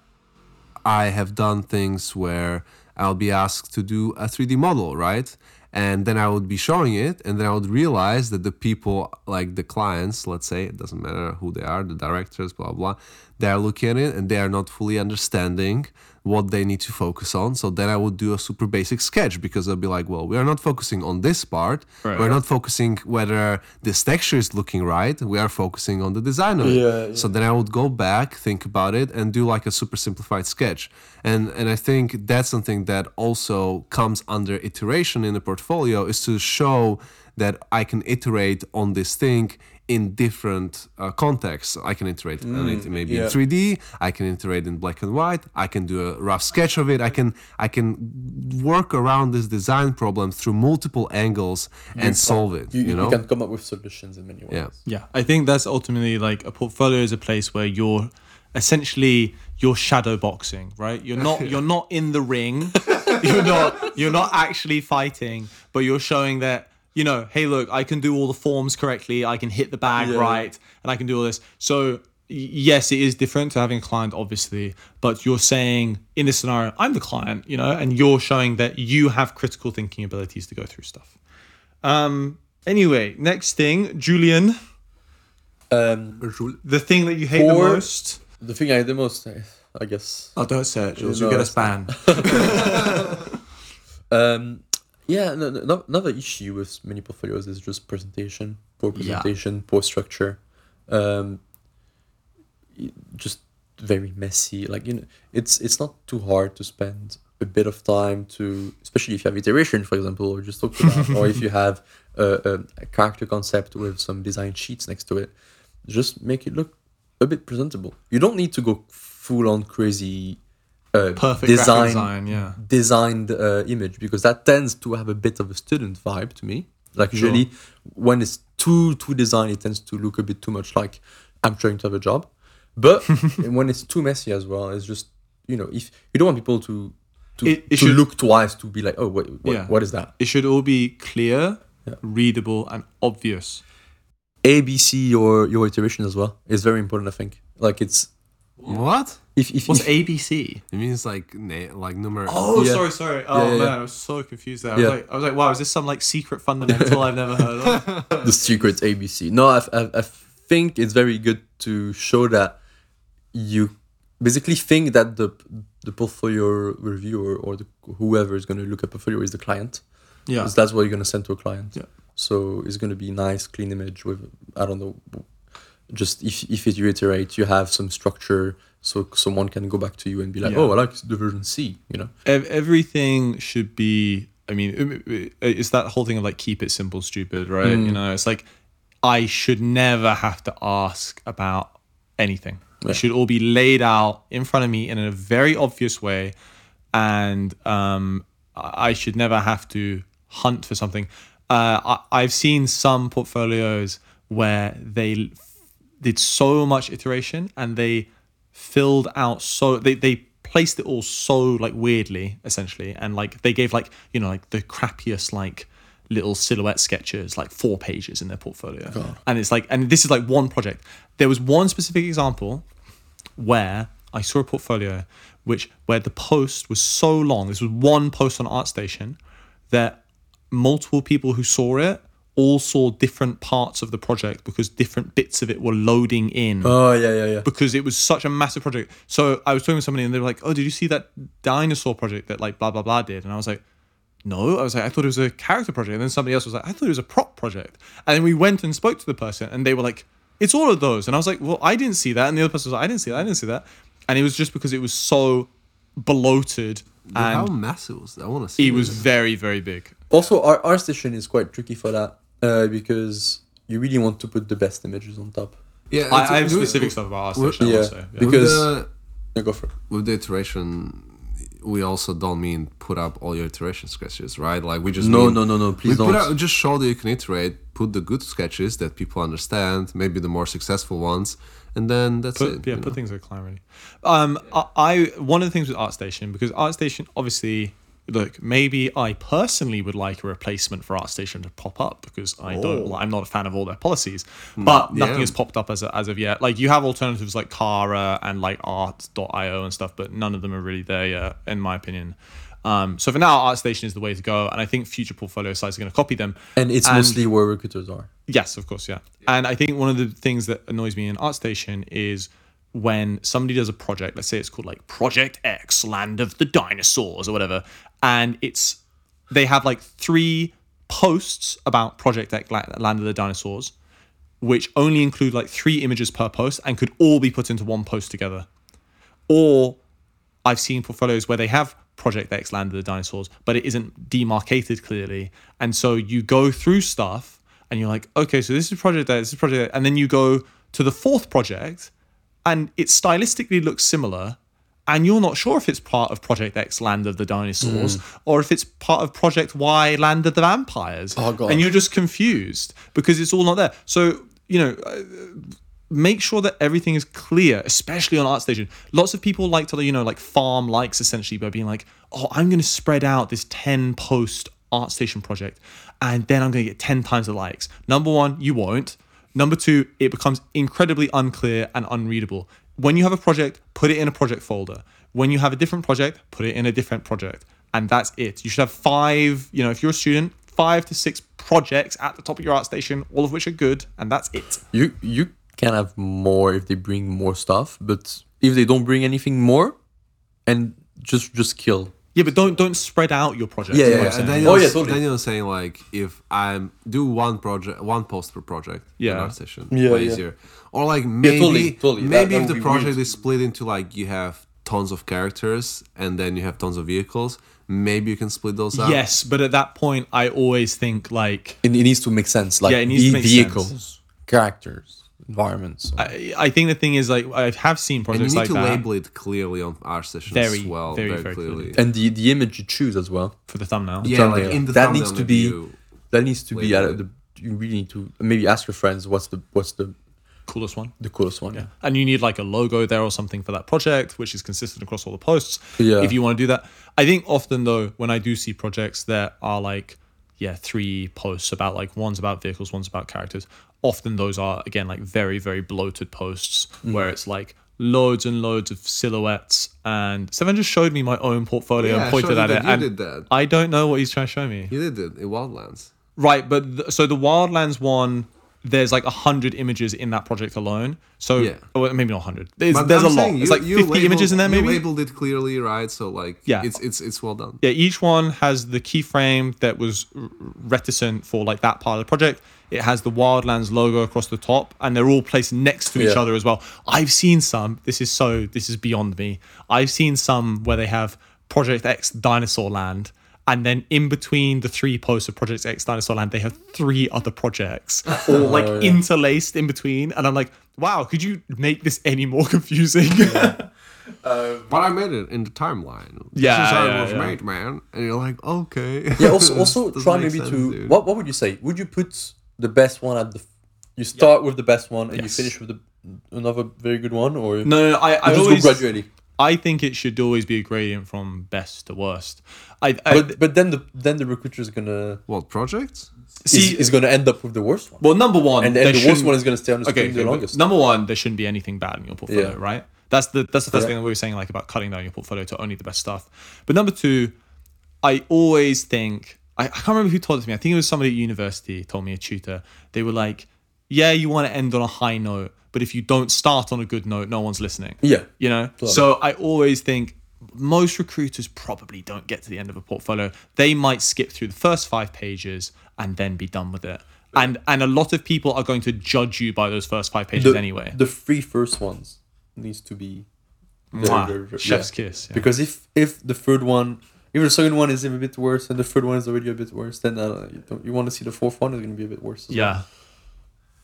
I have done things where I'll be asked to do a 3D model, right? And then I would be showing it, and then I would realize that the people, like the clients, let's say, it doesn't matter who they are, the directors, blah, blah, they are looking at it and they are not fully understanding what they need to focus on. So then I would do a super basic sketch because they'll be like, well, we are not focusing on this part. Right. We're not focusing whether this texture is looking right. We are focusing on the design of it. Yeah, yeah. So then I would go back, think about it, and do like a super simplified sketch. And and I think that's something that also comes under iteration in the portfolio is to show that I can iterate on this thing in different uh, contexts. I can iterate on it maybe yeah. in 3D. I can iterate in black and white. I can do a rough sketch of it. I can I can work around this design problem through multiple angles and solve it. You, You, you can come up with solutions in many ways. yeah. Yeah, I think that's ultimately like a portfolio is a place where you're essentially you're shadow boxing, right? You're not you're not in the ring. you're not you're not actually fighting, but you're showing that you know, hey, look, I can do all the forms correctly. I can hit the bag Yeah. right, and I can do all this. So yes, it is different to having a client, obviously, but you're saying in this scenario, I'm the client, you know, and you're showing that you have critical thinking abilities to go through stuff. Um. Anyway, next thing, Julian Um, the thing that you hate the most. the thing I hate the most, I, I guess. Oh, don't say it, Jules. You'll get us it's banned. Um, yeah, no, no, no- another issue with many portfolios is just presentation, poor Yeah. presentation, poor structure, um, just very messy. Like you know, it's it's not too hard to spend a bit of time to, especially if you have iteration, for example, or just talk about, or if you have a, a character concept with some design sheets next to it, just make it look a bit presentable. You don't need to go full on crazy. Uh, Perfect design, design, yeah. designed uh, image because that tends to have a bit of a student vibe to me. Like usually, when it's too too designed, it tends to look a bit too much like I'm trying to have a job. But when it's too messy as well, it's just you know if you don't want people to to, It- it to should- look twice to be like oh wait what, Yeah. what is that It should all be clear, Yeah. readable, and obvious. ABC your your iteration as well is very important. I think like it's What? If if, What's if ABC? It means like na- like number. Oh, Yeah. sorry, sorry. Oh Yeah, yeah, man. I was so confused there. I was, like, I was like, wow, is this some like secret fundamental I've never heard of? the secret ABC. No, I, I, I think it's very good to show that you basically think that the the portfolio reviewer or the whoever is going to look at portfolio is the client. Yeah. Because that's what you're going to send to a client. Yeah. So it's going to be nice, clean image with I don't know, just if if it reiterates, you have some structure, so someone can go back to you and be like, Yeah. oh, I like the version C. You know. Everything should be i mean it- it- it's that whole thing of like keep it simple stupid right Mm. you know it's like i should never have to ask about anything Yeah. it should all be laid out in front of me in a very obvious way and um i should never have to hunt for something uh I, i've seen some portfolios where they did so much iteration and they filled out so they, they placed it all so like weirdly essentially and like they gave like you know like the crappiest like little silhouette sketches like four pages in their portfolio. And it's like and this is like one project. There was one specific example where I saw a portfolio which where the post was so long this was one post on ArtStation that multiple people who saw it all saw different parts of the project because different bits of it were loading in Oh yeah, yeah, yeah. because it was such a massive project. So I was talking to somebody and they were like, "Oh, did you see that dinosaur project that like blah blah blah did?" And I was like, no. I was like, I thought it was a character project. And then somebody else was like, I thought it was a prop project. And then we went and spoke to the person, and they were like, it's all of those. And I was like, well, I didn't see that. And the other person was like, I didn't see that. I didn't see that. And it was just because it was so bloated How and massive was that? I want to see. it was very, very big. Also, our, ArtStation is quite tricky for that uh, because you really want to put the best images on top. Yeah, I, I have we- specific stuff about our we- station. I yeah, will. Yeah. With because- the, Yeah, go for it. with the iteration, we also don't mean put up all your iteration sketches, right? Like we just No, mean- no, no, no, please don't. out, just show that you can iterate, put the good sketches that people understand, maybe the more successful ones, and then that's put, it. yeah, put know? things with client ready. Um, I, I one of the things with ArtStation because ArtStation obviously look maybe I personally would like a replacement for ArtStation to pop up because I don't I'm not a fan of all their policies, but nothing has popped up as, as of yet. Like you have alternatives like Cara and like Art.io and stuff, but none of them are really there yet, in my opinion. Um, so for now, ArtStation is the way to go, and I think future portfolio sites are going to copy them. And it's And- mostly where recruiters are. Yes, of course, yeah. And I think one of the things that annoys me in ArtStation is when somebody does a project, let's say it's called like Project X, Land of the Dinosaurs or whatever, and it's they have like three posts about Project X, La- Land of the Dinosaurs, which only include like three images per post and could all be put into one post together. Or I've seen portfolios where they have Project X Land of the Dinosaurs, but it isn't demarcated clearly. And so you go through stuff and you're like, okay, so this is Project X, this is Project X. And then you go to the fourth project and it stylistically looks similar. And you're not sure if it's part of Project X Land of the Dinosaurs mm. or if it's part of Project Y Land of the Vampires. Oh, God. And you're just confused because it's all not there. So, you know, uh, make sure that everything is clear, especially on ArtStation. Lots of people like to, you know, like farm likes essentially by being like, oh, I'm going to spread out this 10 post ArtStation project and then I'm going to get 10 times the likes. Number one, you won't. Number two, it becomes incredibly unclear and unreadable. When you have a project, put it in a project folder. When you have a different project, put it in a different project. And that's it. You should have five, you know, if you're a student, five to six projects at the top of your ArtStation, all of which are good, and that's it. You you can have more if they bring more stuff, but if they don't bring anything more, and just just kill. Yeah, but don't don't spread out your project. Yeah, is yeah, what I'm yeah. saying. And Oh, Daniel's, yeah, totally. Daniel's saying like if I'm do one project, one post per project, Yeah. in ArtStation, Yeah, way yeah. easier. Or like maybe totally, totally. Maybe that if would the project weird. is split into like you have tons of characters and then you have tons of vehicles, maybe you can split those up. Yes, but at that point, I always think like It, it needs to make sense. Like Yeah, it needs the to make vehicles, sense. characters, environments. I, I think the thing is like I have seen projects And you projects need like to that label it clearly on ArtStation Very, as well, very, very, very clearly. clearly. and the the image you choose as well. for the thumbnail. Yeah, thumbnail. like in the That needs to be- That needs to be uh, at the. You really need to maybe ask your friends what's the what's the Coolest one. the coolest one. Yeah. And you need like a logo there or something for that project, which is consistent across all the posts. Yeah. If you want to do that. I think often though, when I do see projects that are like, yeah, three posts about like one's about vehicles, one's about characters. Often those are again like very, very bloated posts Mm. where it's like loads and loads of silhouettes. And Seven just showed me my own portfolio Yeah, and pointed at it. you and did that. I don't know what he's trying to show me. You did it in Wildlands. Right, but th- so the Wildlands one, there's like a hundred images in that project alone. So Yeah. oh, well, maybe not hundred. There's, there's a lot. you- like you 50 labeled- images in there, maybe. You labeled it clearly, right? So like, Yeah. it's it's it's well done. yeah, each one has the keyframe that was reticent for like that part of the project. It has the Wildlands logo across the top, and they're all placed next to each Yeah. other as well. I've seen some. This is so. This is beyond me. I've seen some where they have Project X Dinosaur Land, and then in between the three posts of Project X Dinosaur Land, they have three other projects, oh, all like Oh, yeah. interlaced in between. And I'm like, wow, could you make this any more confusing? Uh, but I made it in the timeline. Yeah, this is how yeah, it was yeah. made, man. And you're like, okay. Yeah. Also, also try maybe sense, to dude. what what would you say? Would you put the best one at the? You start with the best one and you finish with the, another very good one, or no, no, no, I, I you just always, go gradually. I think it should always be a gradient from best to worst. I, I But but then the then the recruiter is gonna What projects? see. is, is gonna end up with the worst one, well, number one, and, and the worst one is gonna stay on the okay, screen okay, the but longest. number one, there shouldn't be anything bad in your portfolio, Yeah. right? That's the that's the first Yeah. thing that we were saying, like about cutting down your portfolio to only the best stuff. But number two, I always think I, I can't remember who told it to me. I think it was somebody at university told me a tutor. They were like, "Yeah, you want to end on a high note, but if you don't start on a good note, no one's listening." Yeah. you know. So I always think most recruiters probably don't get to the end of a portfolio. They might skip through the first five pages and then be done with it. And and a lot of people are going to judge you by those first five pages the, anyway. The three first ones needs to be very, very, very- Chef's yeah. kiss. yeah. Because if if the third one, if the second one is a bit worse and the third one is already a bit worse, then uh, you, don't, you want to see the fourth one is going to be a bit worse. as well.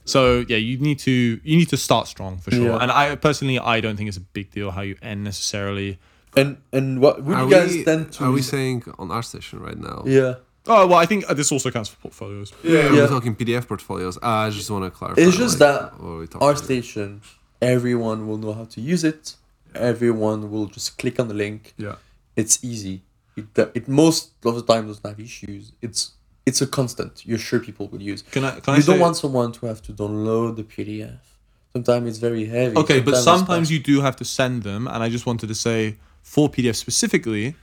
Yeah. So yeah, you need to you need to start strong for sure. Yeah. And I personally I don't think it's a big deal how you end necessarily. And and what would Are you guys we, tend to? are we saying on ArtStation right now? yeah. Oh well, I think uh, this also counts for portfolios. Yeah, Yeah. we're talking PDF portfolios. Uh, I just want to clarify. It's just like, that what we talking Our about. station, everyone will know how to use it. Everyone will just click on the link. Yeah. It's easy. It, it most of the time doesn't have issues. It's it's a constant. You're sure people will use. Can I? Can you say, don't want someone to have to download the PDF. Sometimes it's very heavy. Okay, but sometimes you do have to send them, and I just wanted to say for PDF specifically,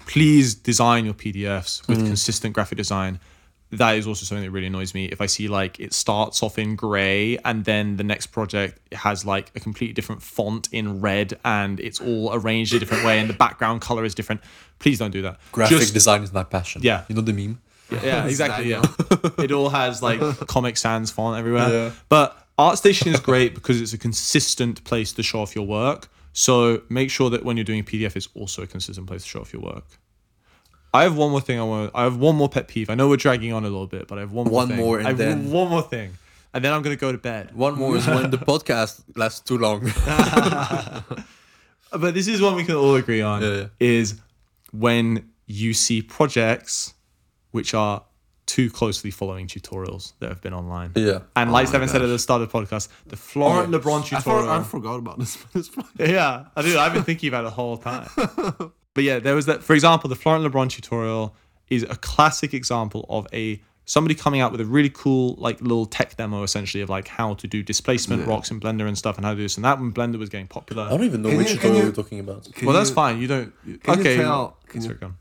please design your PDFs with mm. consistent graphic design. That is also something that really annoys me. If I see like it starts off in gray and then the next project has like a completely different font in red and it's all arranged a different way and the background color is different, please don't do that. graphic Just- design is my passion. Yeah. you know the meme. Yeah, exactly. Yeah, it all has like Comic Sans font everywhere. Yeah. But ArtStation is great because it's a consistent place to show off your work. So make sure that when you're doing a PDF, it's also a consistent place to show off your work. I have one more thing I want. I have one more pet peeve. I know we're dragging on a little bit, but I have one more. One thing. more and I have then- one more thing, and then I'm gonna go to bed. One more is when the podcast lasts too long. But this is one we can all agree on: Yeah, yeah. is when you see projects which are too closely following tutorials that have been online. yeah. And like oh my Stefan said at the start of the podcast, the oh, Florent Oh, LeBron I, for, tutorial. I forgot about this. this yeah, I do. I've been thinking about it the whole time. but yeah, there was that. For example, the Florent LeBron tutorial is a classic example of a somebody coming out with a really cool like little tech demo essentially of like how to do displacement rocks in Blender and stuff and how to do this and that when Blender was getting popular. I don't even know Can which you- tutorial you- we're talking about. Can well, that's fine. You don't. Can okay. you tell? Can Sorry, you, go on.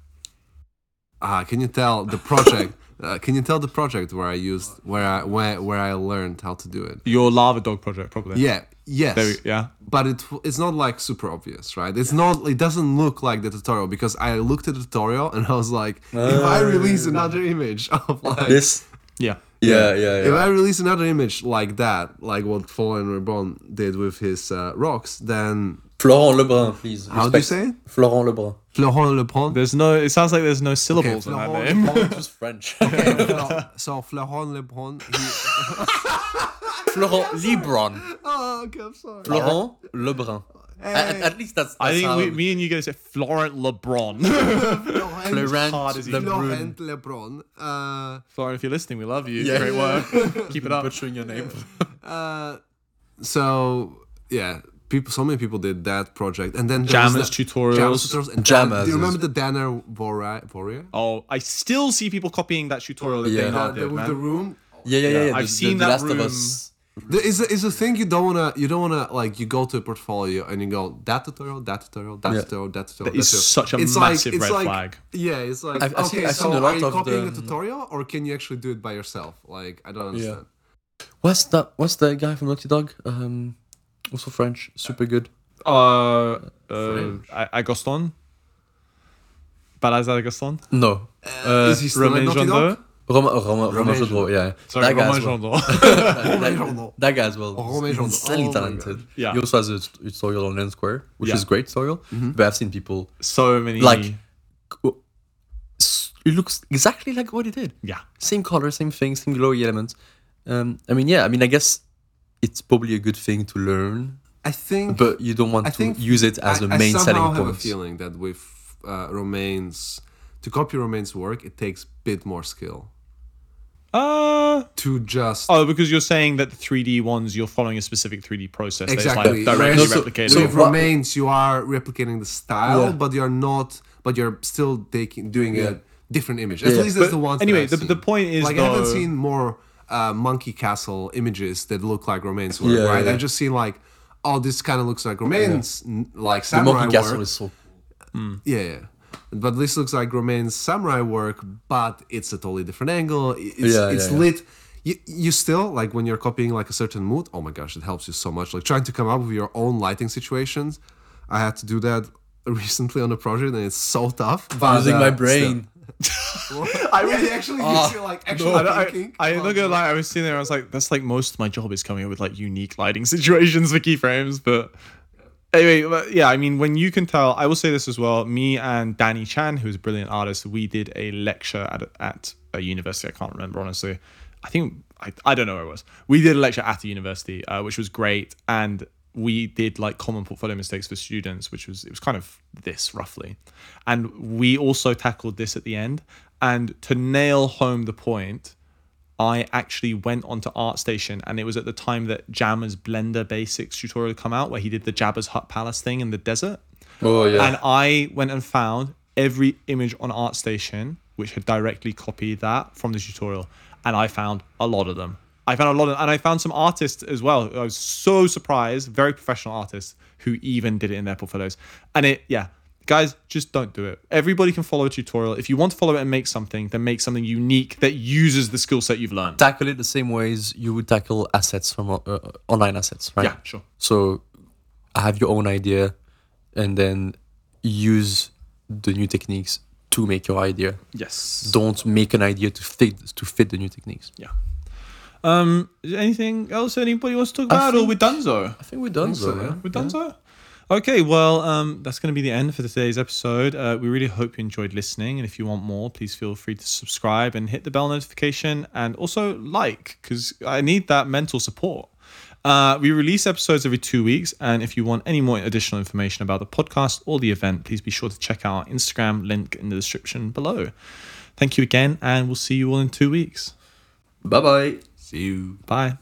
Ah, can you tell the project? uh, can you tell the project where I used where I where where I learned how to do it? Your lava dog project, probably. Yeah. Yes. There we, yeah. but it it's not like super obvious, right? It's not. It doesn't look like the tutorial because I looked at the tutorial and I was like, if I release another image of like, This. Yeah. Yeah, yeah, if. I release another image like that, like what Fallen Reborn did with his uh, rocks, then Florent Lebrun, please. How do you say it? Florent Lebrun. Florent Lebrun. There's no. It sounds like there's no syllables in that name. Lebrun. It was French. so Florent Lebrun. He, Florent Lebrun. oh, okay, I'm sorry. Florent Lebrun. At, at least that's. I think how we, me and you guys say Florent LeBron. Florent hard Lebrun. Florent Lebrun. Uh, Florent, if you're listening, we love you. Yeah. Great work. Keep it up. Butchering your name. uh, so yeah, people. So many people did that project, and then there Jama's the- tutorials. Jama's tutorials. And Jama's Dan, do you remember the Danner Warrior? Warrior? Oh, I still see people copying that tutorial that Yeah. Dana The- did, with the room. Yeah, yeah, yeah. yeah. I've the, seen the, the that Last room. Us. There is a, is a thing you don't wanna you don't wanna like you go to a portfolio and you go that tutorial that tutorial that Yeah. tutorial that tutorial That is tutorial." such a It's massive it's red flag. yeah it's like I've- I've okay seen- I've so seen a are you of copying the- a tutorial or can you actually do it by yourself like I don't understand What's that? What's the guy from Naughty Dog? Um, also French. Super good. Uh, uh, Agoston? Balazar Agoston? No. Uh, is he still at Romain Naughty Jouandeau? Romain, Romain, Romain Romain yeah. Sorry, that guy Romain as well. Jouandeau. That, that guy as well. Romain He's Jouandeau. insanely Oh talented. Yeah. He also has a t- tutorial on Learn Squared, which Yeah. is great tutorial. Mm-hmm. But I've seen people so many. like. It looks exactly like what he did. yeah. Same color, same thing, same glowy elements. Um, I mean, yeah. I mean, I guess it's probably a good thing to learn, I think but you don't want I to use it as I, a I main selling somehow selling have point. a feeling that with uh, Romain's to copy Romain's work it takes a bit more skill Uh, to just oh, because you're saying that the 3D ones, you're following a specific 3D process Exactly. that's like directly No, so- replicated. so with what- Romain's you are replicating the style Yeah. but you're not but you're still taking doing Yeah. a different image at Yeah. least that's But the ones anyway, that I've the- the point is, like i haven't seen more uh, monkey castle images that look like romain's work Yeah, right yeah. i've just seen like oh this kind of looks like romain's n- like The samurai Monkey Castle work is so. yeah, yeah. But this looks like Romain's samurai work, but it's a totally different angle. I- It's, Yeah, it's yeah, yeah. lit. You, you still like when you're copying like a certain mood. Oh my gosh, it helps you so much. Like trying to come up with your own lighting situations. I had to do that recently on a project and it's so tough. Using but, my uh, brain. Still. I really actually gives you like actual I, I, thinking. I, am not gonna lie. I was sitting there. I was like, "That's like most of my job is coming up with like unique lighting situations for keyframes." But anyway, but yeah. I mean, when you can tell, I will say this as well. Me and Danny Chan, who's a brilliant artist, we did a lecture at a, at a university. I can't remember honestly. I think I, I don't know where it was. We did a lecture at a university, uh, which was great, and we did like common portfolio mistakes for students, which was it was kind of this roughly, and we also tackled this at the end. And to nail home the point, I actually went onto ArtStation, and it was at the time that Jama's Blender Basics tutorial had come out, where he did the Jabba's Hut Palace thing in the desert. Oh yeah. And I went and found every image on ArtStation which had directly copied that from the tutorial, and I found a lot of them. I found a lot of, and I found some artists as well. I was so surprised, very professional artists who even did it in their portfolios. And it, yeah, guys, just don't do it. Everybody can follow a tutorial. If you want to follow it and make something, then make something unique that uses the skill set you've learned. tackle it the same ways you would tackle assets from uh, uh, online assets, right? Yeah, sure. So have your own idea and then use the new techniques to make your idea. Yes. Don't make an idea to fit to fit the new techniques. Yeah. Um, is there anything else anybody wants to talk about, or we're done so? I think we're done so, so, yeah. We're done so. Okay, well, um, that's going to be the end for today's episode. Uh, we really hope you enjoyed listening, and if you want more, please feel free to subscribe and hit the bell notification, and also like because I need that mental support. Uh, we release episodes every two weeks, and if you want any more additional information about the podcast or the event, please be sure to check out our Instagram link in the description below. Thank you again, and we'll see you all in two weeks. Bye bye. See you. Bye.